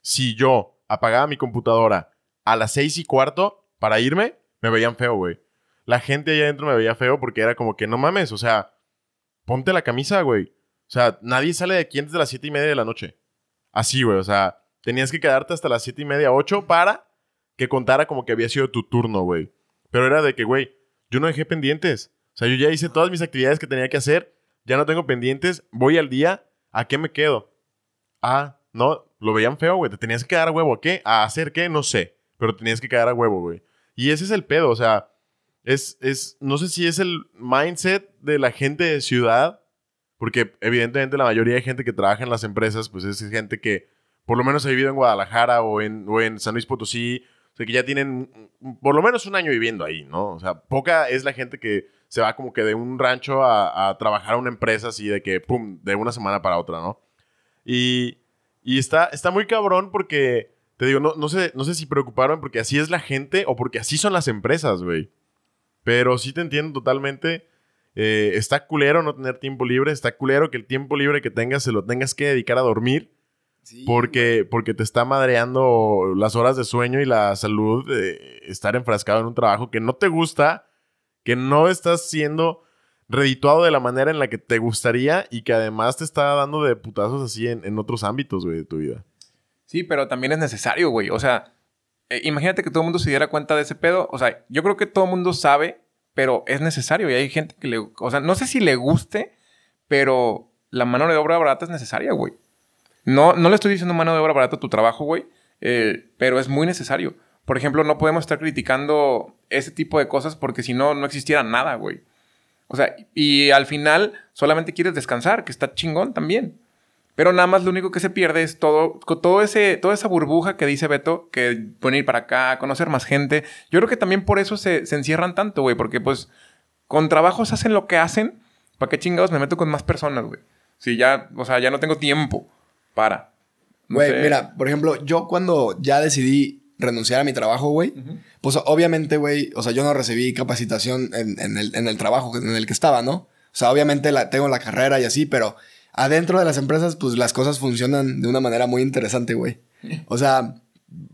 Si yo apagaba mi computadora a las seis y cuarto para irme, me veían feo, güey. La gente allá adentro me veía feo porque era como que, no mames, o sea, ponte la camisa, güey. O sea, nadie sale de aquí antes de las siete y media de la noche. Así, güey, o sea, tenías que quedarte hasta las siete y media, ocho para que contara como que había sido tu turno, güey. Pero era de que, güey, yo no dejé pendientes. O sea, yo ya hice todas mis actividades que tenía que hacer, ya no tengo pendientes, voy al día, ¿a qué me quedo? Ah, no, lo veían feo, güey, te tenías que quedar a huevo, ¿a qué? ¿A hacer qué? No sé, pero tenías que quedar a huevo, güey. Y ese es el pedo, o sea, es, es, no sé si es el mindset de la gente de ciudad, porque evidentemente la mayoría de gente que trabaja en las empresas, pues es gente que por lo menos ha vivido en Guadalajara o en, o en San Luis Potosí, o sea, que ya tienen por lo menos un año viviendo ahí, ¿no? O sea, poca es la gente que se va como que de un rancho a, a trabajar a una empresa así de que, pum, de una semana para otra, ¿no? Y, y está, está muy cabrón porque, te digo, no, no, sé, no sé si preocuparon porque así es la gente o porque así son las empresas, güey. Pero sí te entiendo totalmente. Eh, está culero no tener tiempo libre. Está culero que el tiempo libre que tengas se lo tengas que dedicar a dormir. Sí, Porque, porque te está madreando las horas de sueño y la salud de estar enfrascado en un trabajo que no te gusta, que no estás siendo redituado de la manera en la que te gustaría y que además te está dando de putazos así en, en otros ámbitos, güey, de tu vida. Sí, pero también es necesario, güey. O sea, eh, imagínate que todo el mundo se diera cuenta de ese pedo. O sea, yo creo que todo el mundo sabe, pero es necesario. Y hay gente que le... O sea, no sé si le guste, pero la mano de obra barata es necesaria, güey. No, no le estoy diciendo mano de obra barata a tu trabajo, güey, eh, pero es muy necesario. Por ejemplo, no podemos estar criticando ese tipo de cosas porque si no, no existiera nada, güey. O sea, y al final solamente quieres descansar, que está chingón también. Pero nada más lo único que se pierde es todo, todo ese, toda esa burbuja que dice Beto, que pueden ir para acá, conocer más gente. Yo creo que también por eso se, se encierran tanto, güey, porque pues con trabajos hacen lo que hacen, ¿para qué chingados me meto con más personas, güey? Si ya, o sea, ya no tengo tiempo para. No Güey, sé. mira, por ejemplo, yo cuando ya decidí renunciar a mi trabajo, güey, pues obviamente, güey, o sea, yo no recibí capacitación en, en el, en el trabajo en el que estaba, ¿no? O sea, obviamente la, tengo la carrera y así, pero adentro de las empresas, pues las cosas funcionan de una manera muy interesante, güey. O sea,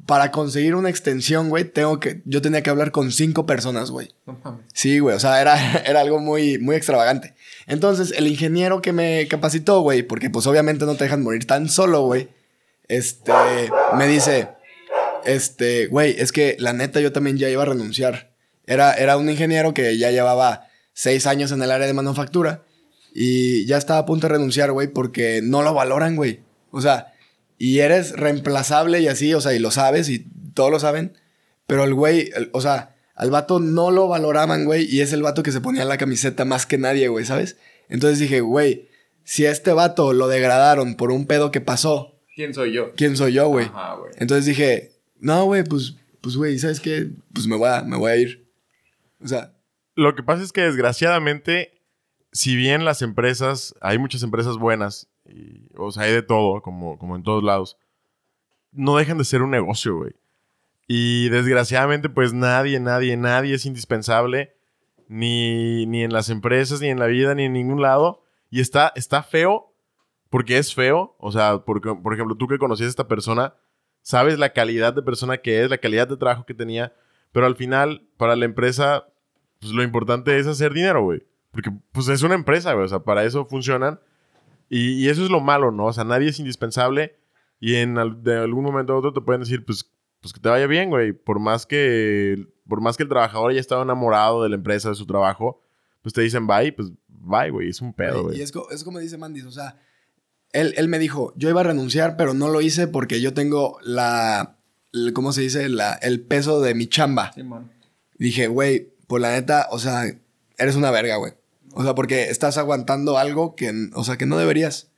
para conseguir una extensión, güey, tengo que, yo tenía que hablar con cinco personas, güey. No mames. Sí, güey, o sea, era, era algo muy, muy extravagante. Entonces, el ingeniero que me capacitó, güey, porque pues obviamente no te dejan morir tan solo, güey, este, me dice, este, güey, es que la neta yo también ya iba a renunciar. Era, era un ingeniero que ya llevaba seis años en el área de manufactura y ya estaba a punto de renunciar, güey, porque no lo valoran, güey. O sea, y eres reemplazable y así, o sea, y lo sabes y todos lo saben, pero el güey, el- o sea, al vato no lo valoraban, güey, y es el vato que se ponía la camiseta más que nadie, güey, ¿sabes? Entonces dije, güey, si a este vato lo degradaron por un pedo que pasó, ¿Quién soy yo? ¿quién soy yo, güey? Ajá, güey. Entonces dije, no, güey, pues, pues, güey, ¿sabes qué? Pues me voy a, me voy a ir. O sea, Lo que pasa es que desgraciadamente, si bien las empresas, hay muchas empresas buenas, y, o sea, hay de todo, como, como en todos lados, no dejan de ser un negocio, güey. Y desgraciadamente, pues nadie, nadie, nadie es indispensable. Ni, ni en las empresas, ni en la vida, ni en ningún lado. Y está, está feo porque es feo. O sea, porque, por ejemplo, tú que conocías a esta persona, sabes la calidad de persona que es, la calidad de trabajo que tenía. Pero al final, para la empresa, pues lo importante es hacer dinero, güey. Porque pues es una empresa, güey. O sea, para eso funcionan. Y, y eso es lo malo, ¿no? O sea, nadie es indispensable. Y en al- de algún momento a otro te pueden decir, pues, pues que te vaya bien, güey. Por más que, por más que el trabajador haya estado enamorado de la empresa, de su trabajo, pues te dicen bye, pues bye, güey. Es un pedo, Y güey. es, co- es como dice Mandis, o sea, él, él me dijo, yo iba a renunciar, pero no lo hice porque yo tengo la, el- ¿cómo se dice? La, el peso de mi chamba. Dije, güey, por la neta, o sea, eres una verga, güey. O sea, porque estás aguantando algo que, o sea, que no deberías.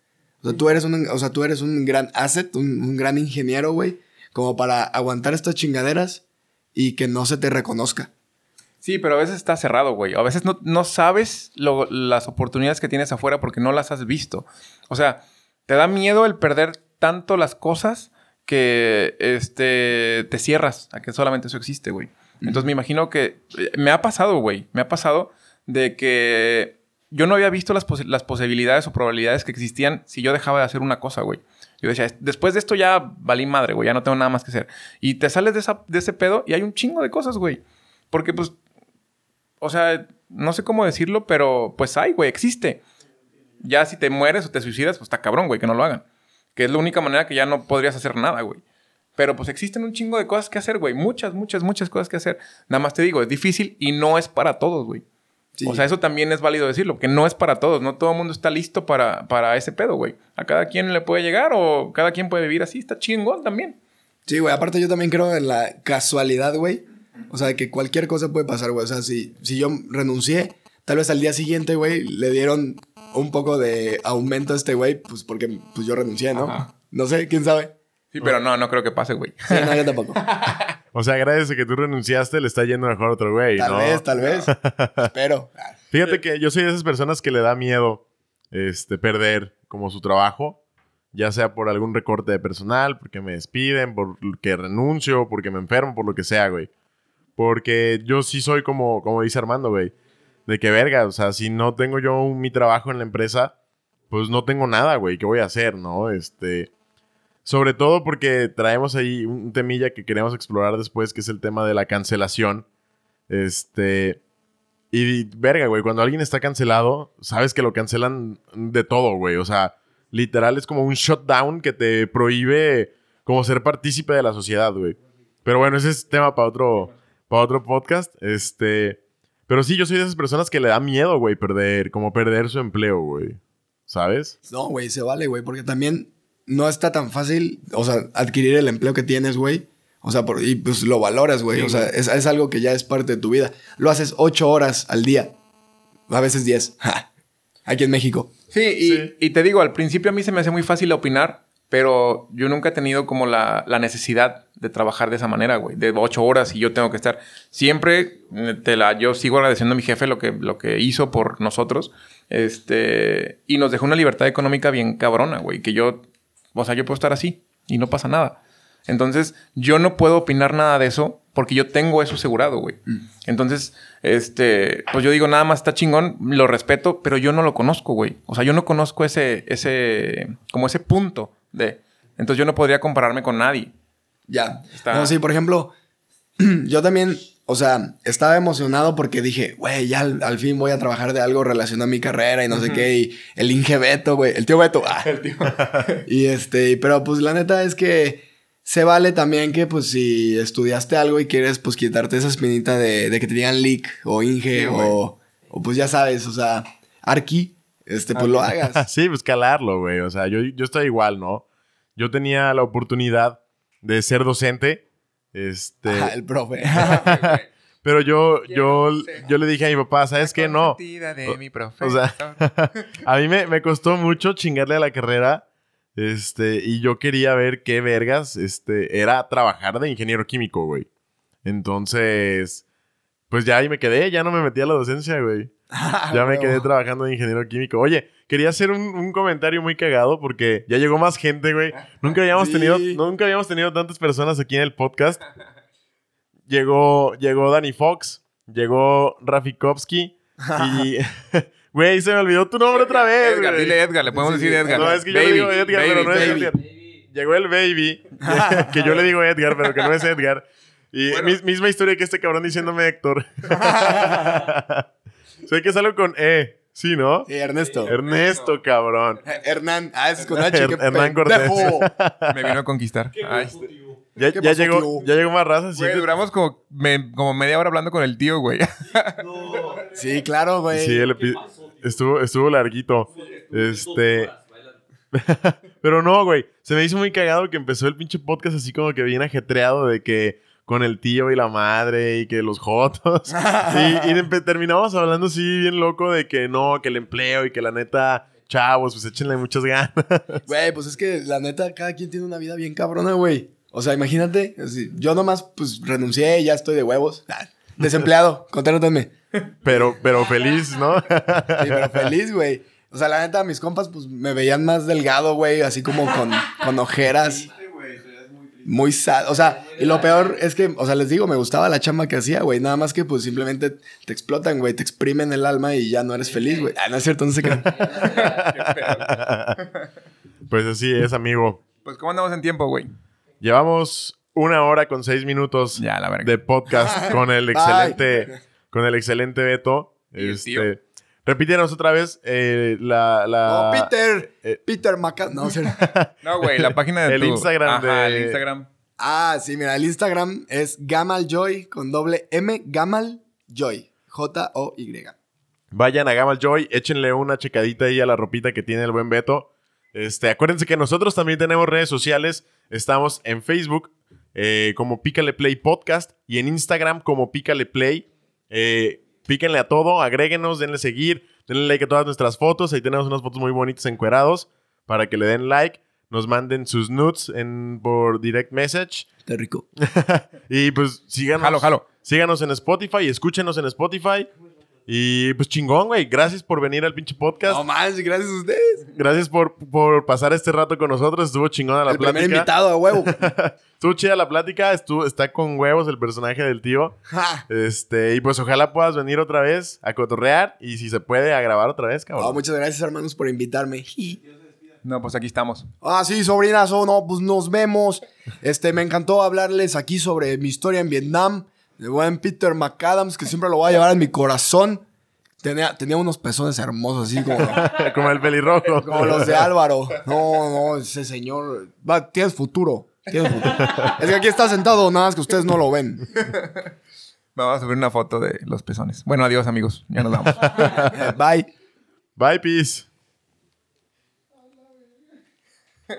O sea, tú eres un, o sea, tú eres un gran asset, un, un gran ingeniero, güey, como para aguantar estas chingaderas y que no se te reconozca. Sí, pero a veces está cerrado, güey. A veces no, no sabes lo- las oportunidades que tienes afuera porque no las has visto. O sea, te da miedo el perder tanto las cosas que este, te cierras a que solamente eso existe, güey. Entonces me imagino que eh, me ha pasado, güey. Me ha pasado de que yo no había visto las, posi- las posibilidades o probabilidades que existían si yo dejaba de hacer una cosa, güey. Yo decía, después de esto ya valí madre, güey, ya no tengo nada más que hacer. Y te sales de, de ese pedo y hay un chingo de cosas, güey. Porque, pues, o sea, no sé cómo decirlo, pero pues hay, güey, existe. Ya si te mueres o te suicidas, pues está cabrón, güey, que no lo hagan. Que es la única manera que ya no podrías hacer nada, güey. Pero pues existen un chingo de cosas que hacer, güey. Muchas, muchas, muchas cosas que hacer. Nada más te digo, es difícil y no es para todos, güey. Sí. O sea, eso también es válido decirlo, que no es para todos. No todo el mundo está listo para, para ese pedo, güey. A cada quien le puede llegar o cada quien puede vivir así. Está chingón también. Sí, güey. Aparte, yo también creo en la casualidad, güey. O sea, que cualquier cosa puede pasar, güey. O sea, si, si yo renuncié, tal vez al día siguiente, güey, le dieron un poco de aumento a este güey, pues porque pues, yo renuncié, ¿no? Ajá. No sé, quién sabe. Sí, pero no, no creo que pase, güey. Sí, no, yo tampoco. O sea, gracias a que tú renunciaste, le está yendo mejor a otro güey, Tal ¿no? vez, tal vez. Espero. Fíjate que yo soy de esas personas que le da miedo este, perder como su trabajo, ya sea por algún recorte de personal, porque me despiden, porque renuncio, porque me enfermo, por lo que sea, güey. Porque yo sí soy como, como dice Armando, güey. De que verga, o sea, si no tengo yo mi trabajo en la empresa, pues no tengo nada, güey. ¿Qué voy a hacer, no? Este. Sobre todo porque traemos ahí un temilla que queremos explorar después, que es el tema de la cancelación. Este. Y, verga, güey, cuando alguien está cancelado, sabes que lo cancelan de todo, güey. O sea, literal es como un shutdown que te prohíbe como ser partícipe de la sociedad, güey. Pero bueno, ese es tema para otro, otro podcast. Este. Pero sí, yo soy de esas personas que le da miedo, güey, perder, como perder su empleo, güey. ¿Sabes? No, güey, se vale, güey, porque también no está tan fácil, o sea, adquirir el empleo que tienes, güey. O sea, por- y pues lo valoras, güey. Sí, o sea, es, es algo que ya es parte de tu vida. Lo haces ocho horas al día. A veces diez. Ja. Aquí en México. Sí y, Sí. y te digo, al principio a mí se me hace muy fácil opinar, pero yo nunca he tenido como la, la necesidad de trabajar de esa manera, güey, de ocho horas y yo tengo que estar. Siempre eh, te la, yo sigo agradeciendo a mi jefe lo que, lo que hizo por nosotros, este, y nos dejó una libertad económica bien cabrona, güey, que yo, o sea, yo puedo estar así y no pasa nada. Entonces, yo no puedo opinar nada de eso porque yo tengo eso asegurado, güey. Entonces, este, pues yo digo, nada más está chingón, lo respeto, pero yo no lo conozco, güey. O sea, yo no conozco ese, ese, como ese punto de. Entonces, yo no podría compararme con nadie. Ya. Está- No, sí, por ejemplo, yo también, o sea, estaba emocionado porque dije, güey, ya al, al fin voy a trabajar de algo relacionado a mi carrera y no sé qué. Y el Inge Beto, güey, el tío Beto. ah. y este, pero pues la neta es que se vale también que pues si estudiaste algo y quieres pues quitarte esa espinita de, de que te digan Lick o Inge Sí, o, o pues ya sabes, o sea, Arki, este, pues lo hagas. sí, pues calarlo, güey. O sea, yo, yo estoy igual, ¿no? Yo tenía la oportunidad de ser docente. Este. Ajá, el profe. Pero yo, yo, yo le dije a mi papá, ¿sabes qué? No. de mi O sea, a mí me, me costó mucho chingarle a la carrera. Este, y yo quería ver qué vergas, este, era trabajar de ingeniero químico, güey. Entonces, pues ya ahí me quedé, ya no me metí a la docencia, güey. Ya me quedé trabajando de ingeniero químico. Oye, quería hacer un, un comentario muy cagado porque ya llegó más gente, güey. Nunca habíamos Sí. tenido, nunca habíamos tenido tantas personas aquí en el podcast. llegó, llegó Danny Fox, llegó Rafikovsky y... Güey, se me olvidó tu nombre otra vez, Edgar, güey. dile Edgar, le podemos Sí, decir. Edgar. No, es que yo le Baby, digo Edgar, pero no es baby. Edgar. Llegó el baby, que yo le digo Edgar, pero que no es Edgar. Y Bueno. mis- misma historia que este cabrón diciéndome Héctor. Sé que es algo con E, sí, ¿no? Sí, Ernesto. Ernesto, cabrón. Hernán. Ah, ese es con H. Her- qué Hernán Cortés. pendejo. Me vino a conquistar. Ay, este- Ya, ¿Qué ya pasó, llegó, tío? ya llegó más raza. sí. Güey, duramos como, me- como media hora hablando con el tío, güey. Sí, claro, güey. Sí, el epi- estuvo, estuvo larguito. Este. Pero no, güey. Se me hizo muy cagado que empezó el pinche podcast así como que bien ajetreado de que con el tío y la madre y que los jotos. y y terminamos hablando así bien loco de que no, que el empleo y que la neta, chavos, pues échenle muchas ganas. Güey, pues es que la neta, cada quien tiene una vida bien cabrona, güey. O sea, imagínate, así, yo nomás pues renuncié, ya estoy de huevos. Ah, Desempleado, contrátenme. Pero, pero feliz, ¿no? Sí, pero feliz, güey. O sea, la neta, mis compas pues me veían más delgado, güey, así como con, con ojeras. Muy sad. O sea, y lo peor es que, o sea, les digo, me gustaba la chamba que hacía, güey. Nada más que pues simplemente te explotan, güey. Te exprimen el alma y ya no eres feliz, güey. Ah, no es cierto, no sé qué. pues así es, amigo. Pues, ¿cómo andamos en tiempo, güey? Llevamos una hora con seis minutos Ya, la verga. de podcast con el excelente, con el excelente Beto. Y el tío. Este, repítenos otra vez eh, la, la- Oh, Peter. eh. Peter Maca. No. No, güey, la página de El tu- Instagram Ajá, de- el Instagram. Ah, sí, mira, el Instagram es Gamaljoy con doble M, Gamaljoy. J-O-Y. Vayan a Gamal Joy, échenle una checadita ahí a la ropita que tiene el buen Beto. Este, acuérdense que nosotros también tenemos redes sociales. Estamos en Facebook eh, como Pícale Play Podcast y en Instagram como Pícale Play. Eh, píquenle a todo, agréguenos, denle seguir, denle like a todas nuestras fotos. Ahí tenemos unas fotos muy bonitas encuerados para que le den like. Nos manden sus nudes en, por direct message. Está rico. Y pues síganos. Jalo, jalo. Síganos en Spotify, escúchenos en Spotify. Y pues chingón, güey. Gracias por venir al pinche podcast. No más, gracias a ustedes. Gracias por, por pasar este rato con nosotros. Estuvo chingona la el primer plática. invitado a huevo. Estuvo chida la plática. Estuvo, está con huevos el personaje del tío. Ja. Este, y pues ojalá puedas venir otra vez a cotorrear. Y si se puede, a grabar otra vez, Oh, cabrón. muchas gracias, hermanos, por invitarme. No, pues aquí estamos. Ah, sí, sobrinazo, no, pues nos vemos. Este, me encantó hablarles aquí sobre mi historia en Vietnam. De buen Peter McAdams, que siempre lo voy a llevar en mi corazón. Tenía, tenía unos pezones hermosos, así como, Como el pelirrojo. como los de Álvaro. No, no, ese señor. Va, tienes futuro. Tienes futuro. Es que aquí está sentado, nada más que ustedes no lo ven. Vamos a subir una foto de los pezones. Bueno, adiós, amigos. Ya nos vamos. Bye. Bye, peace.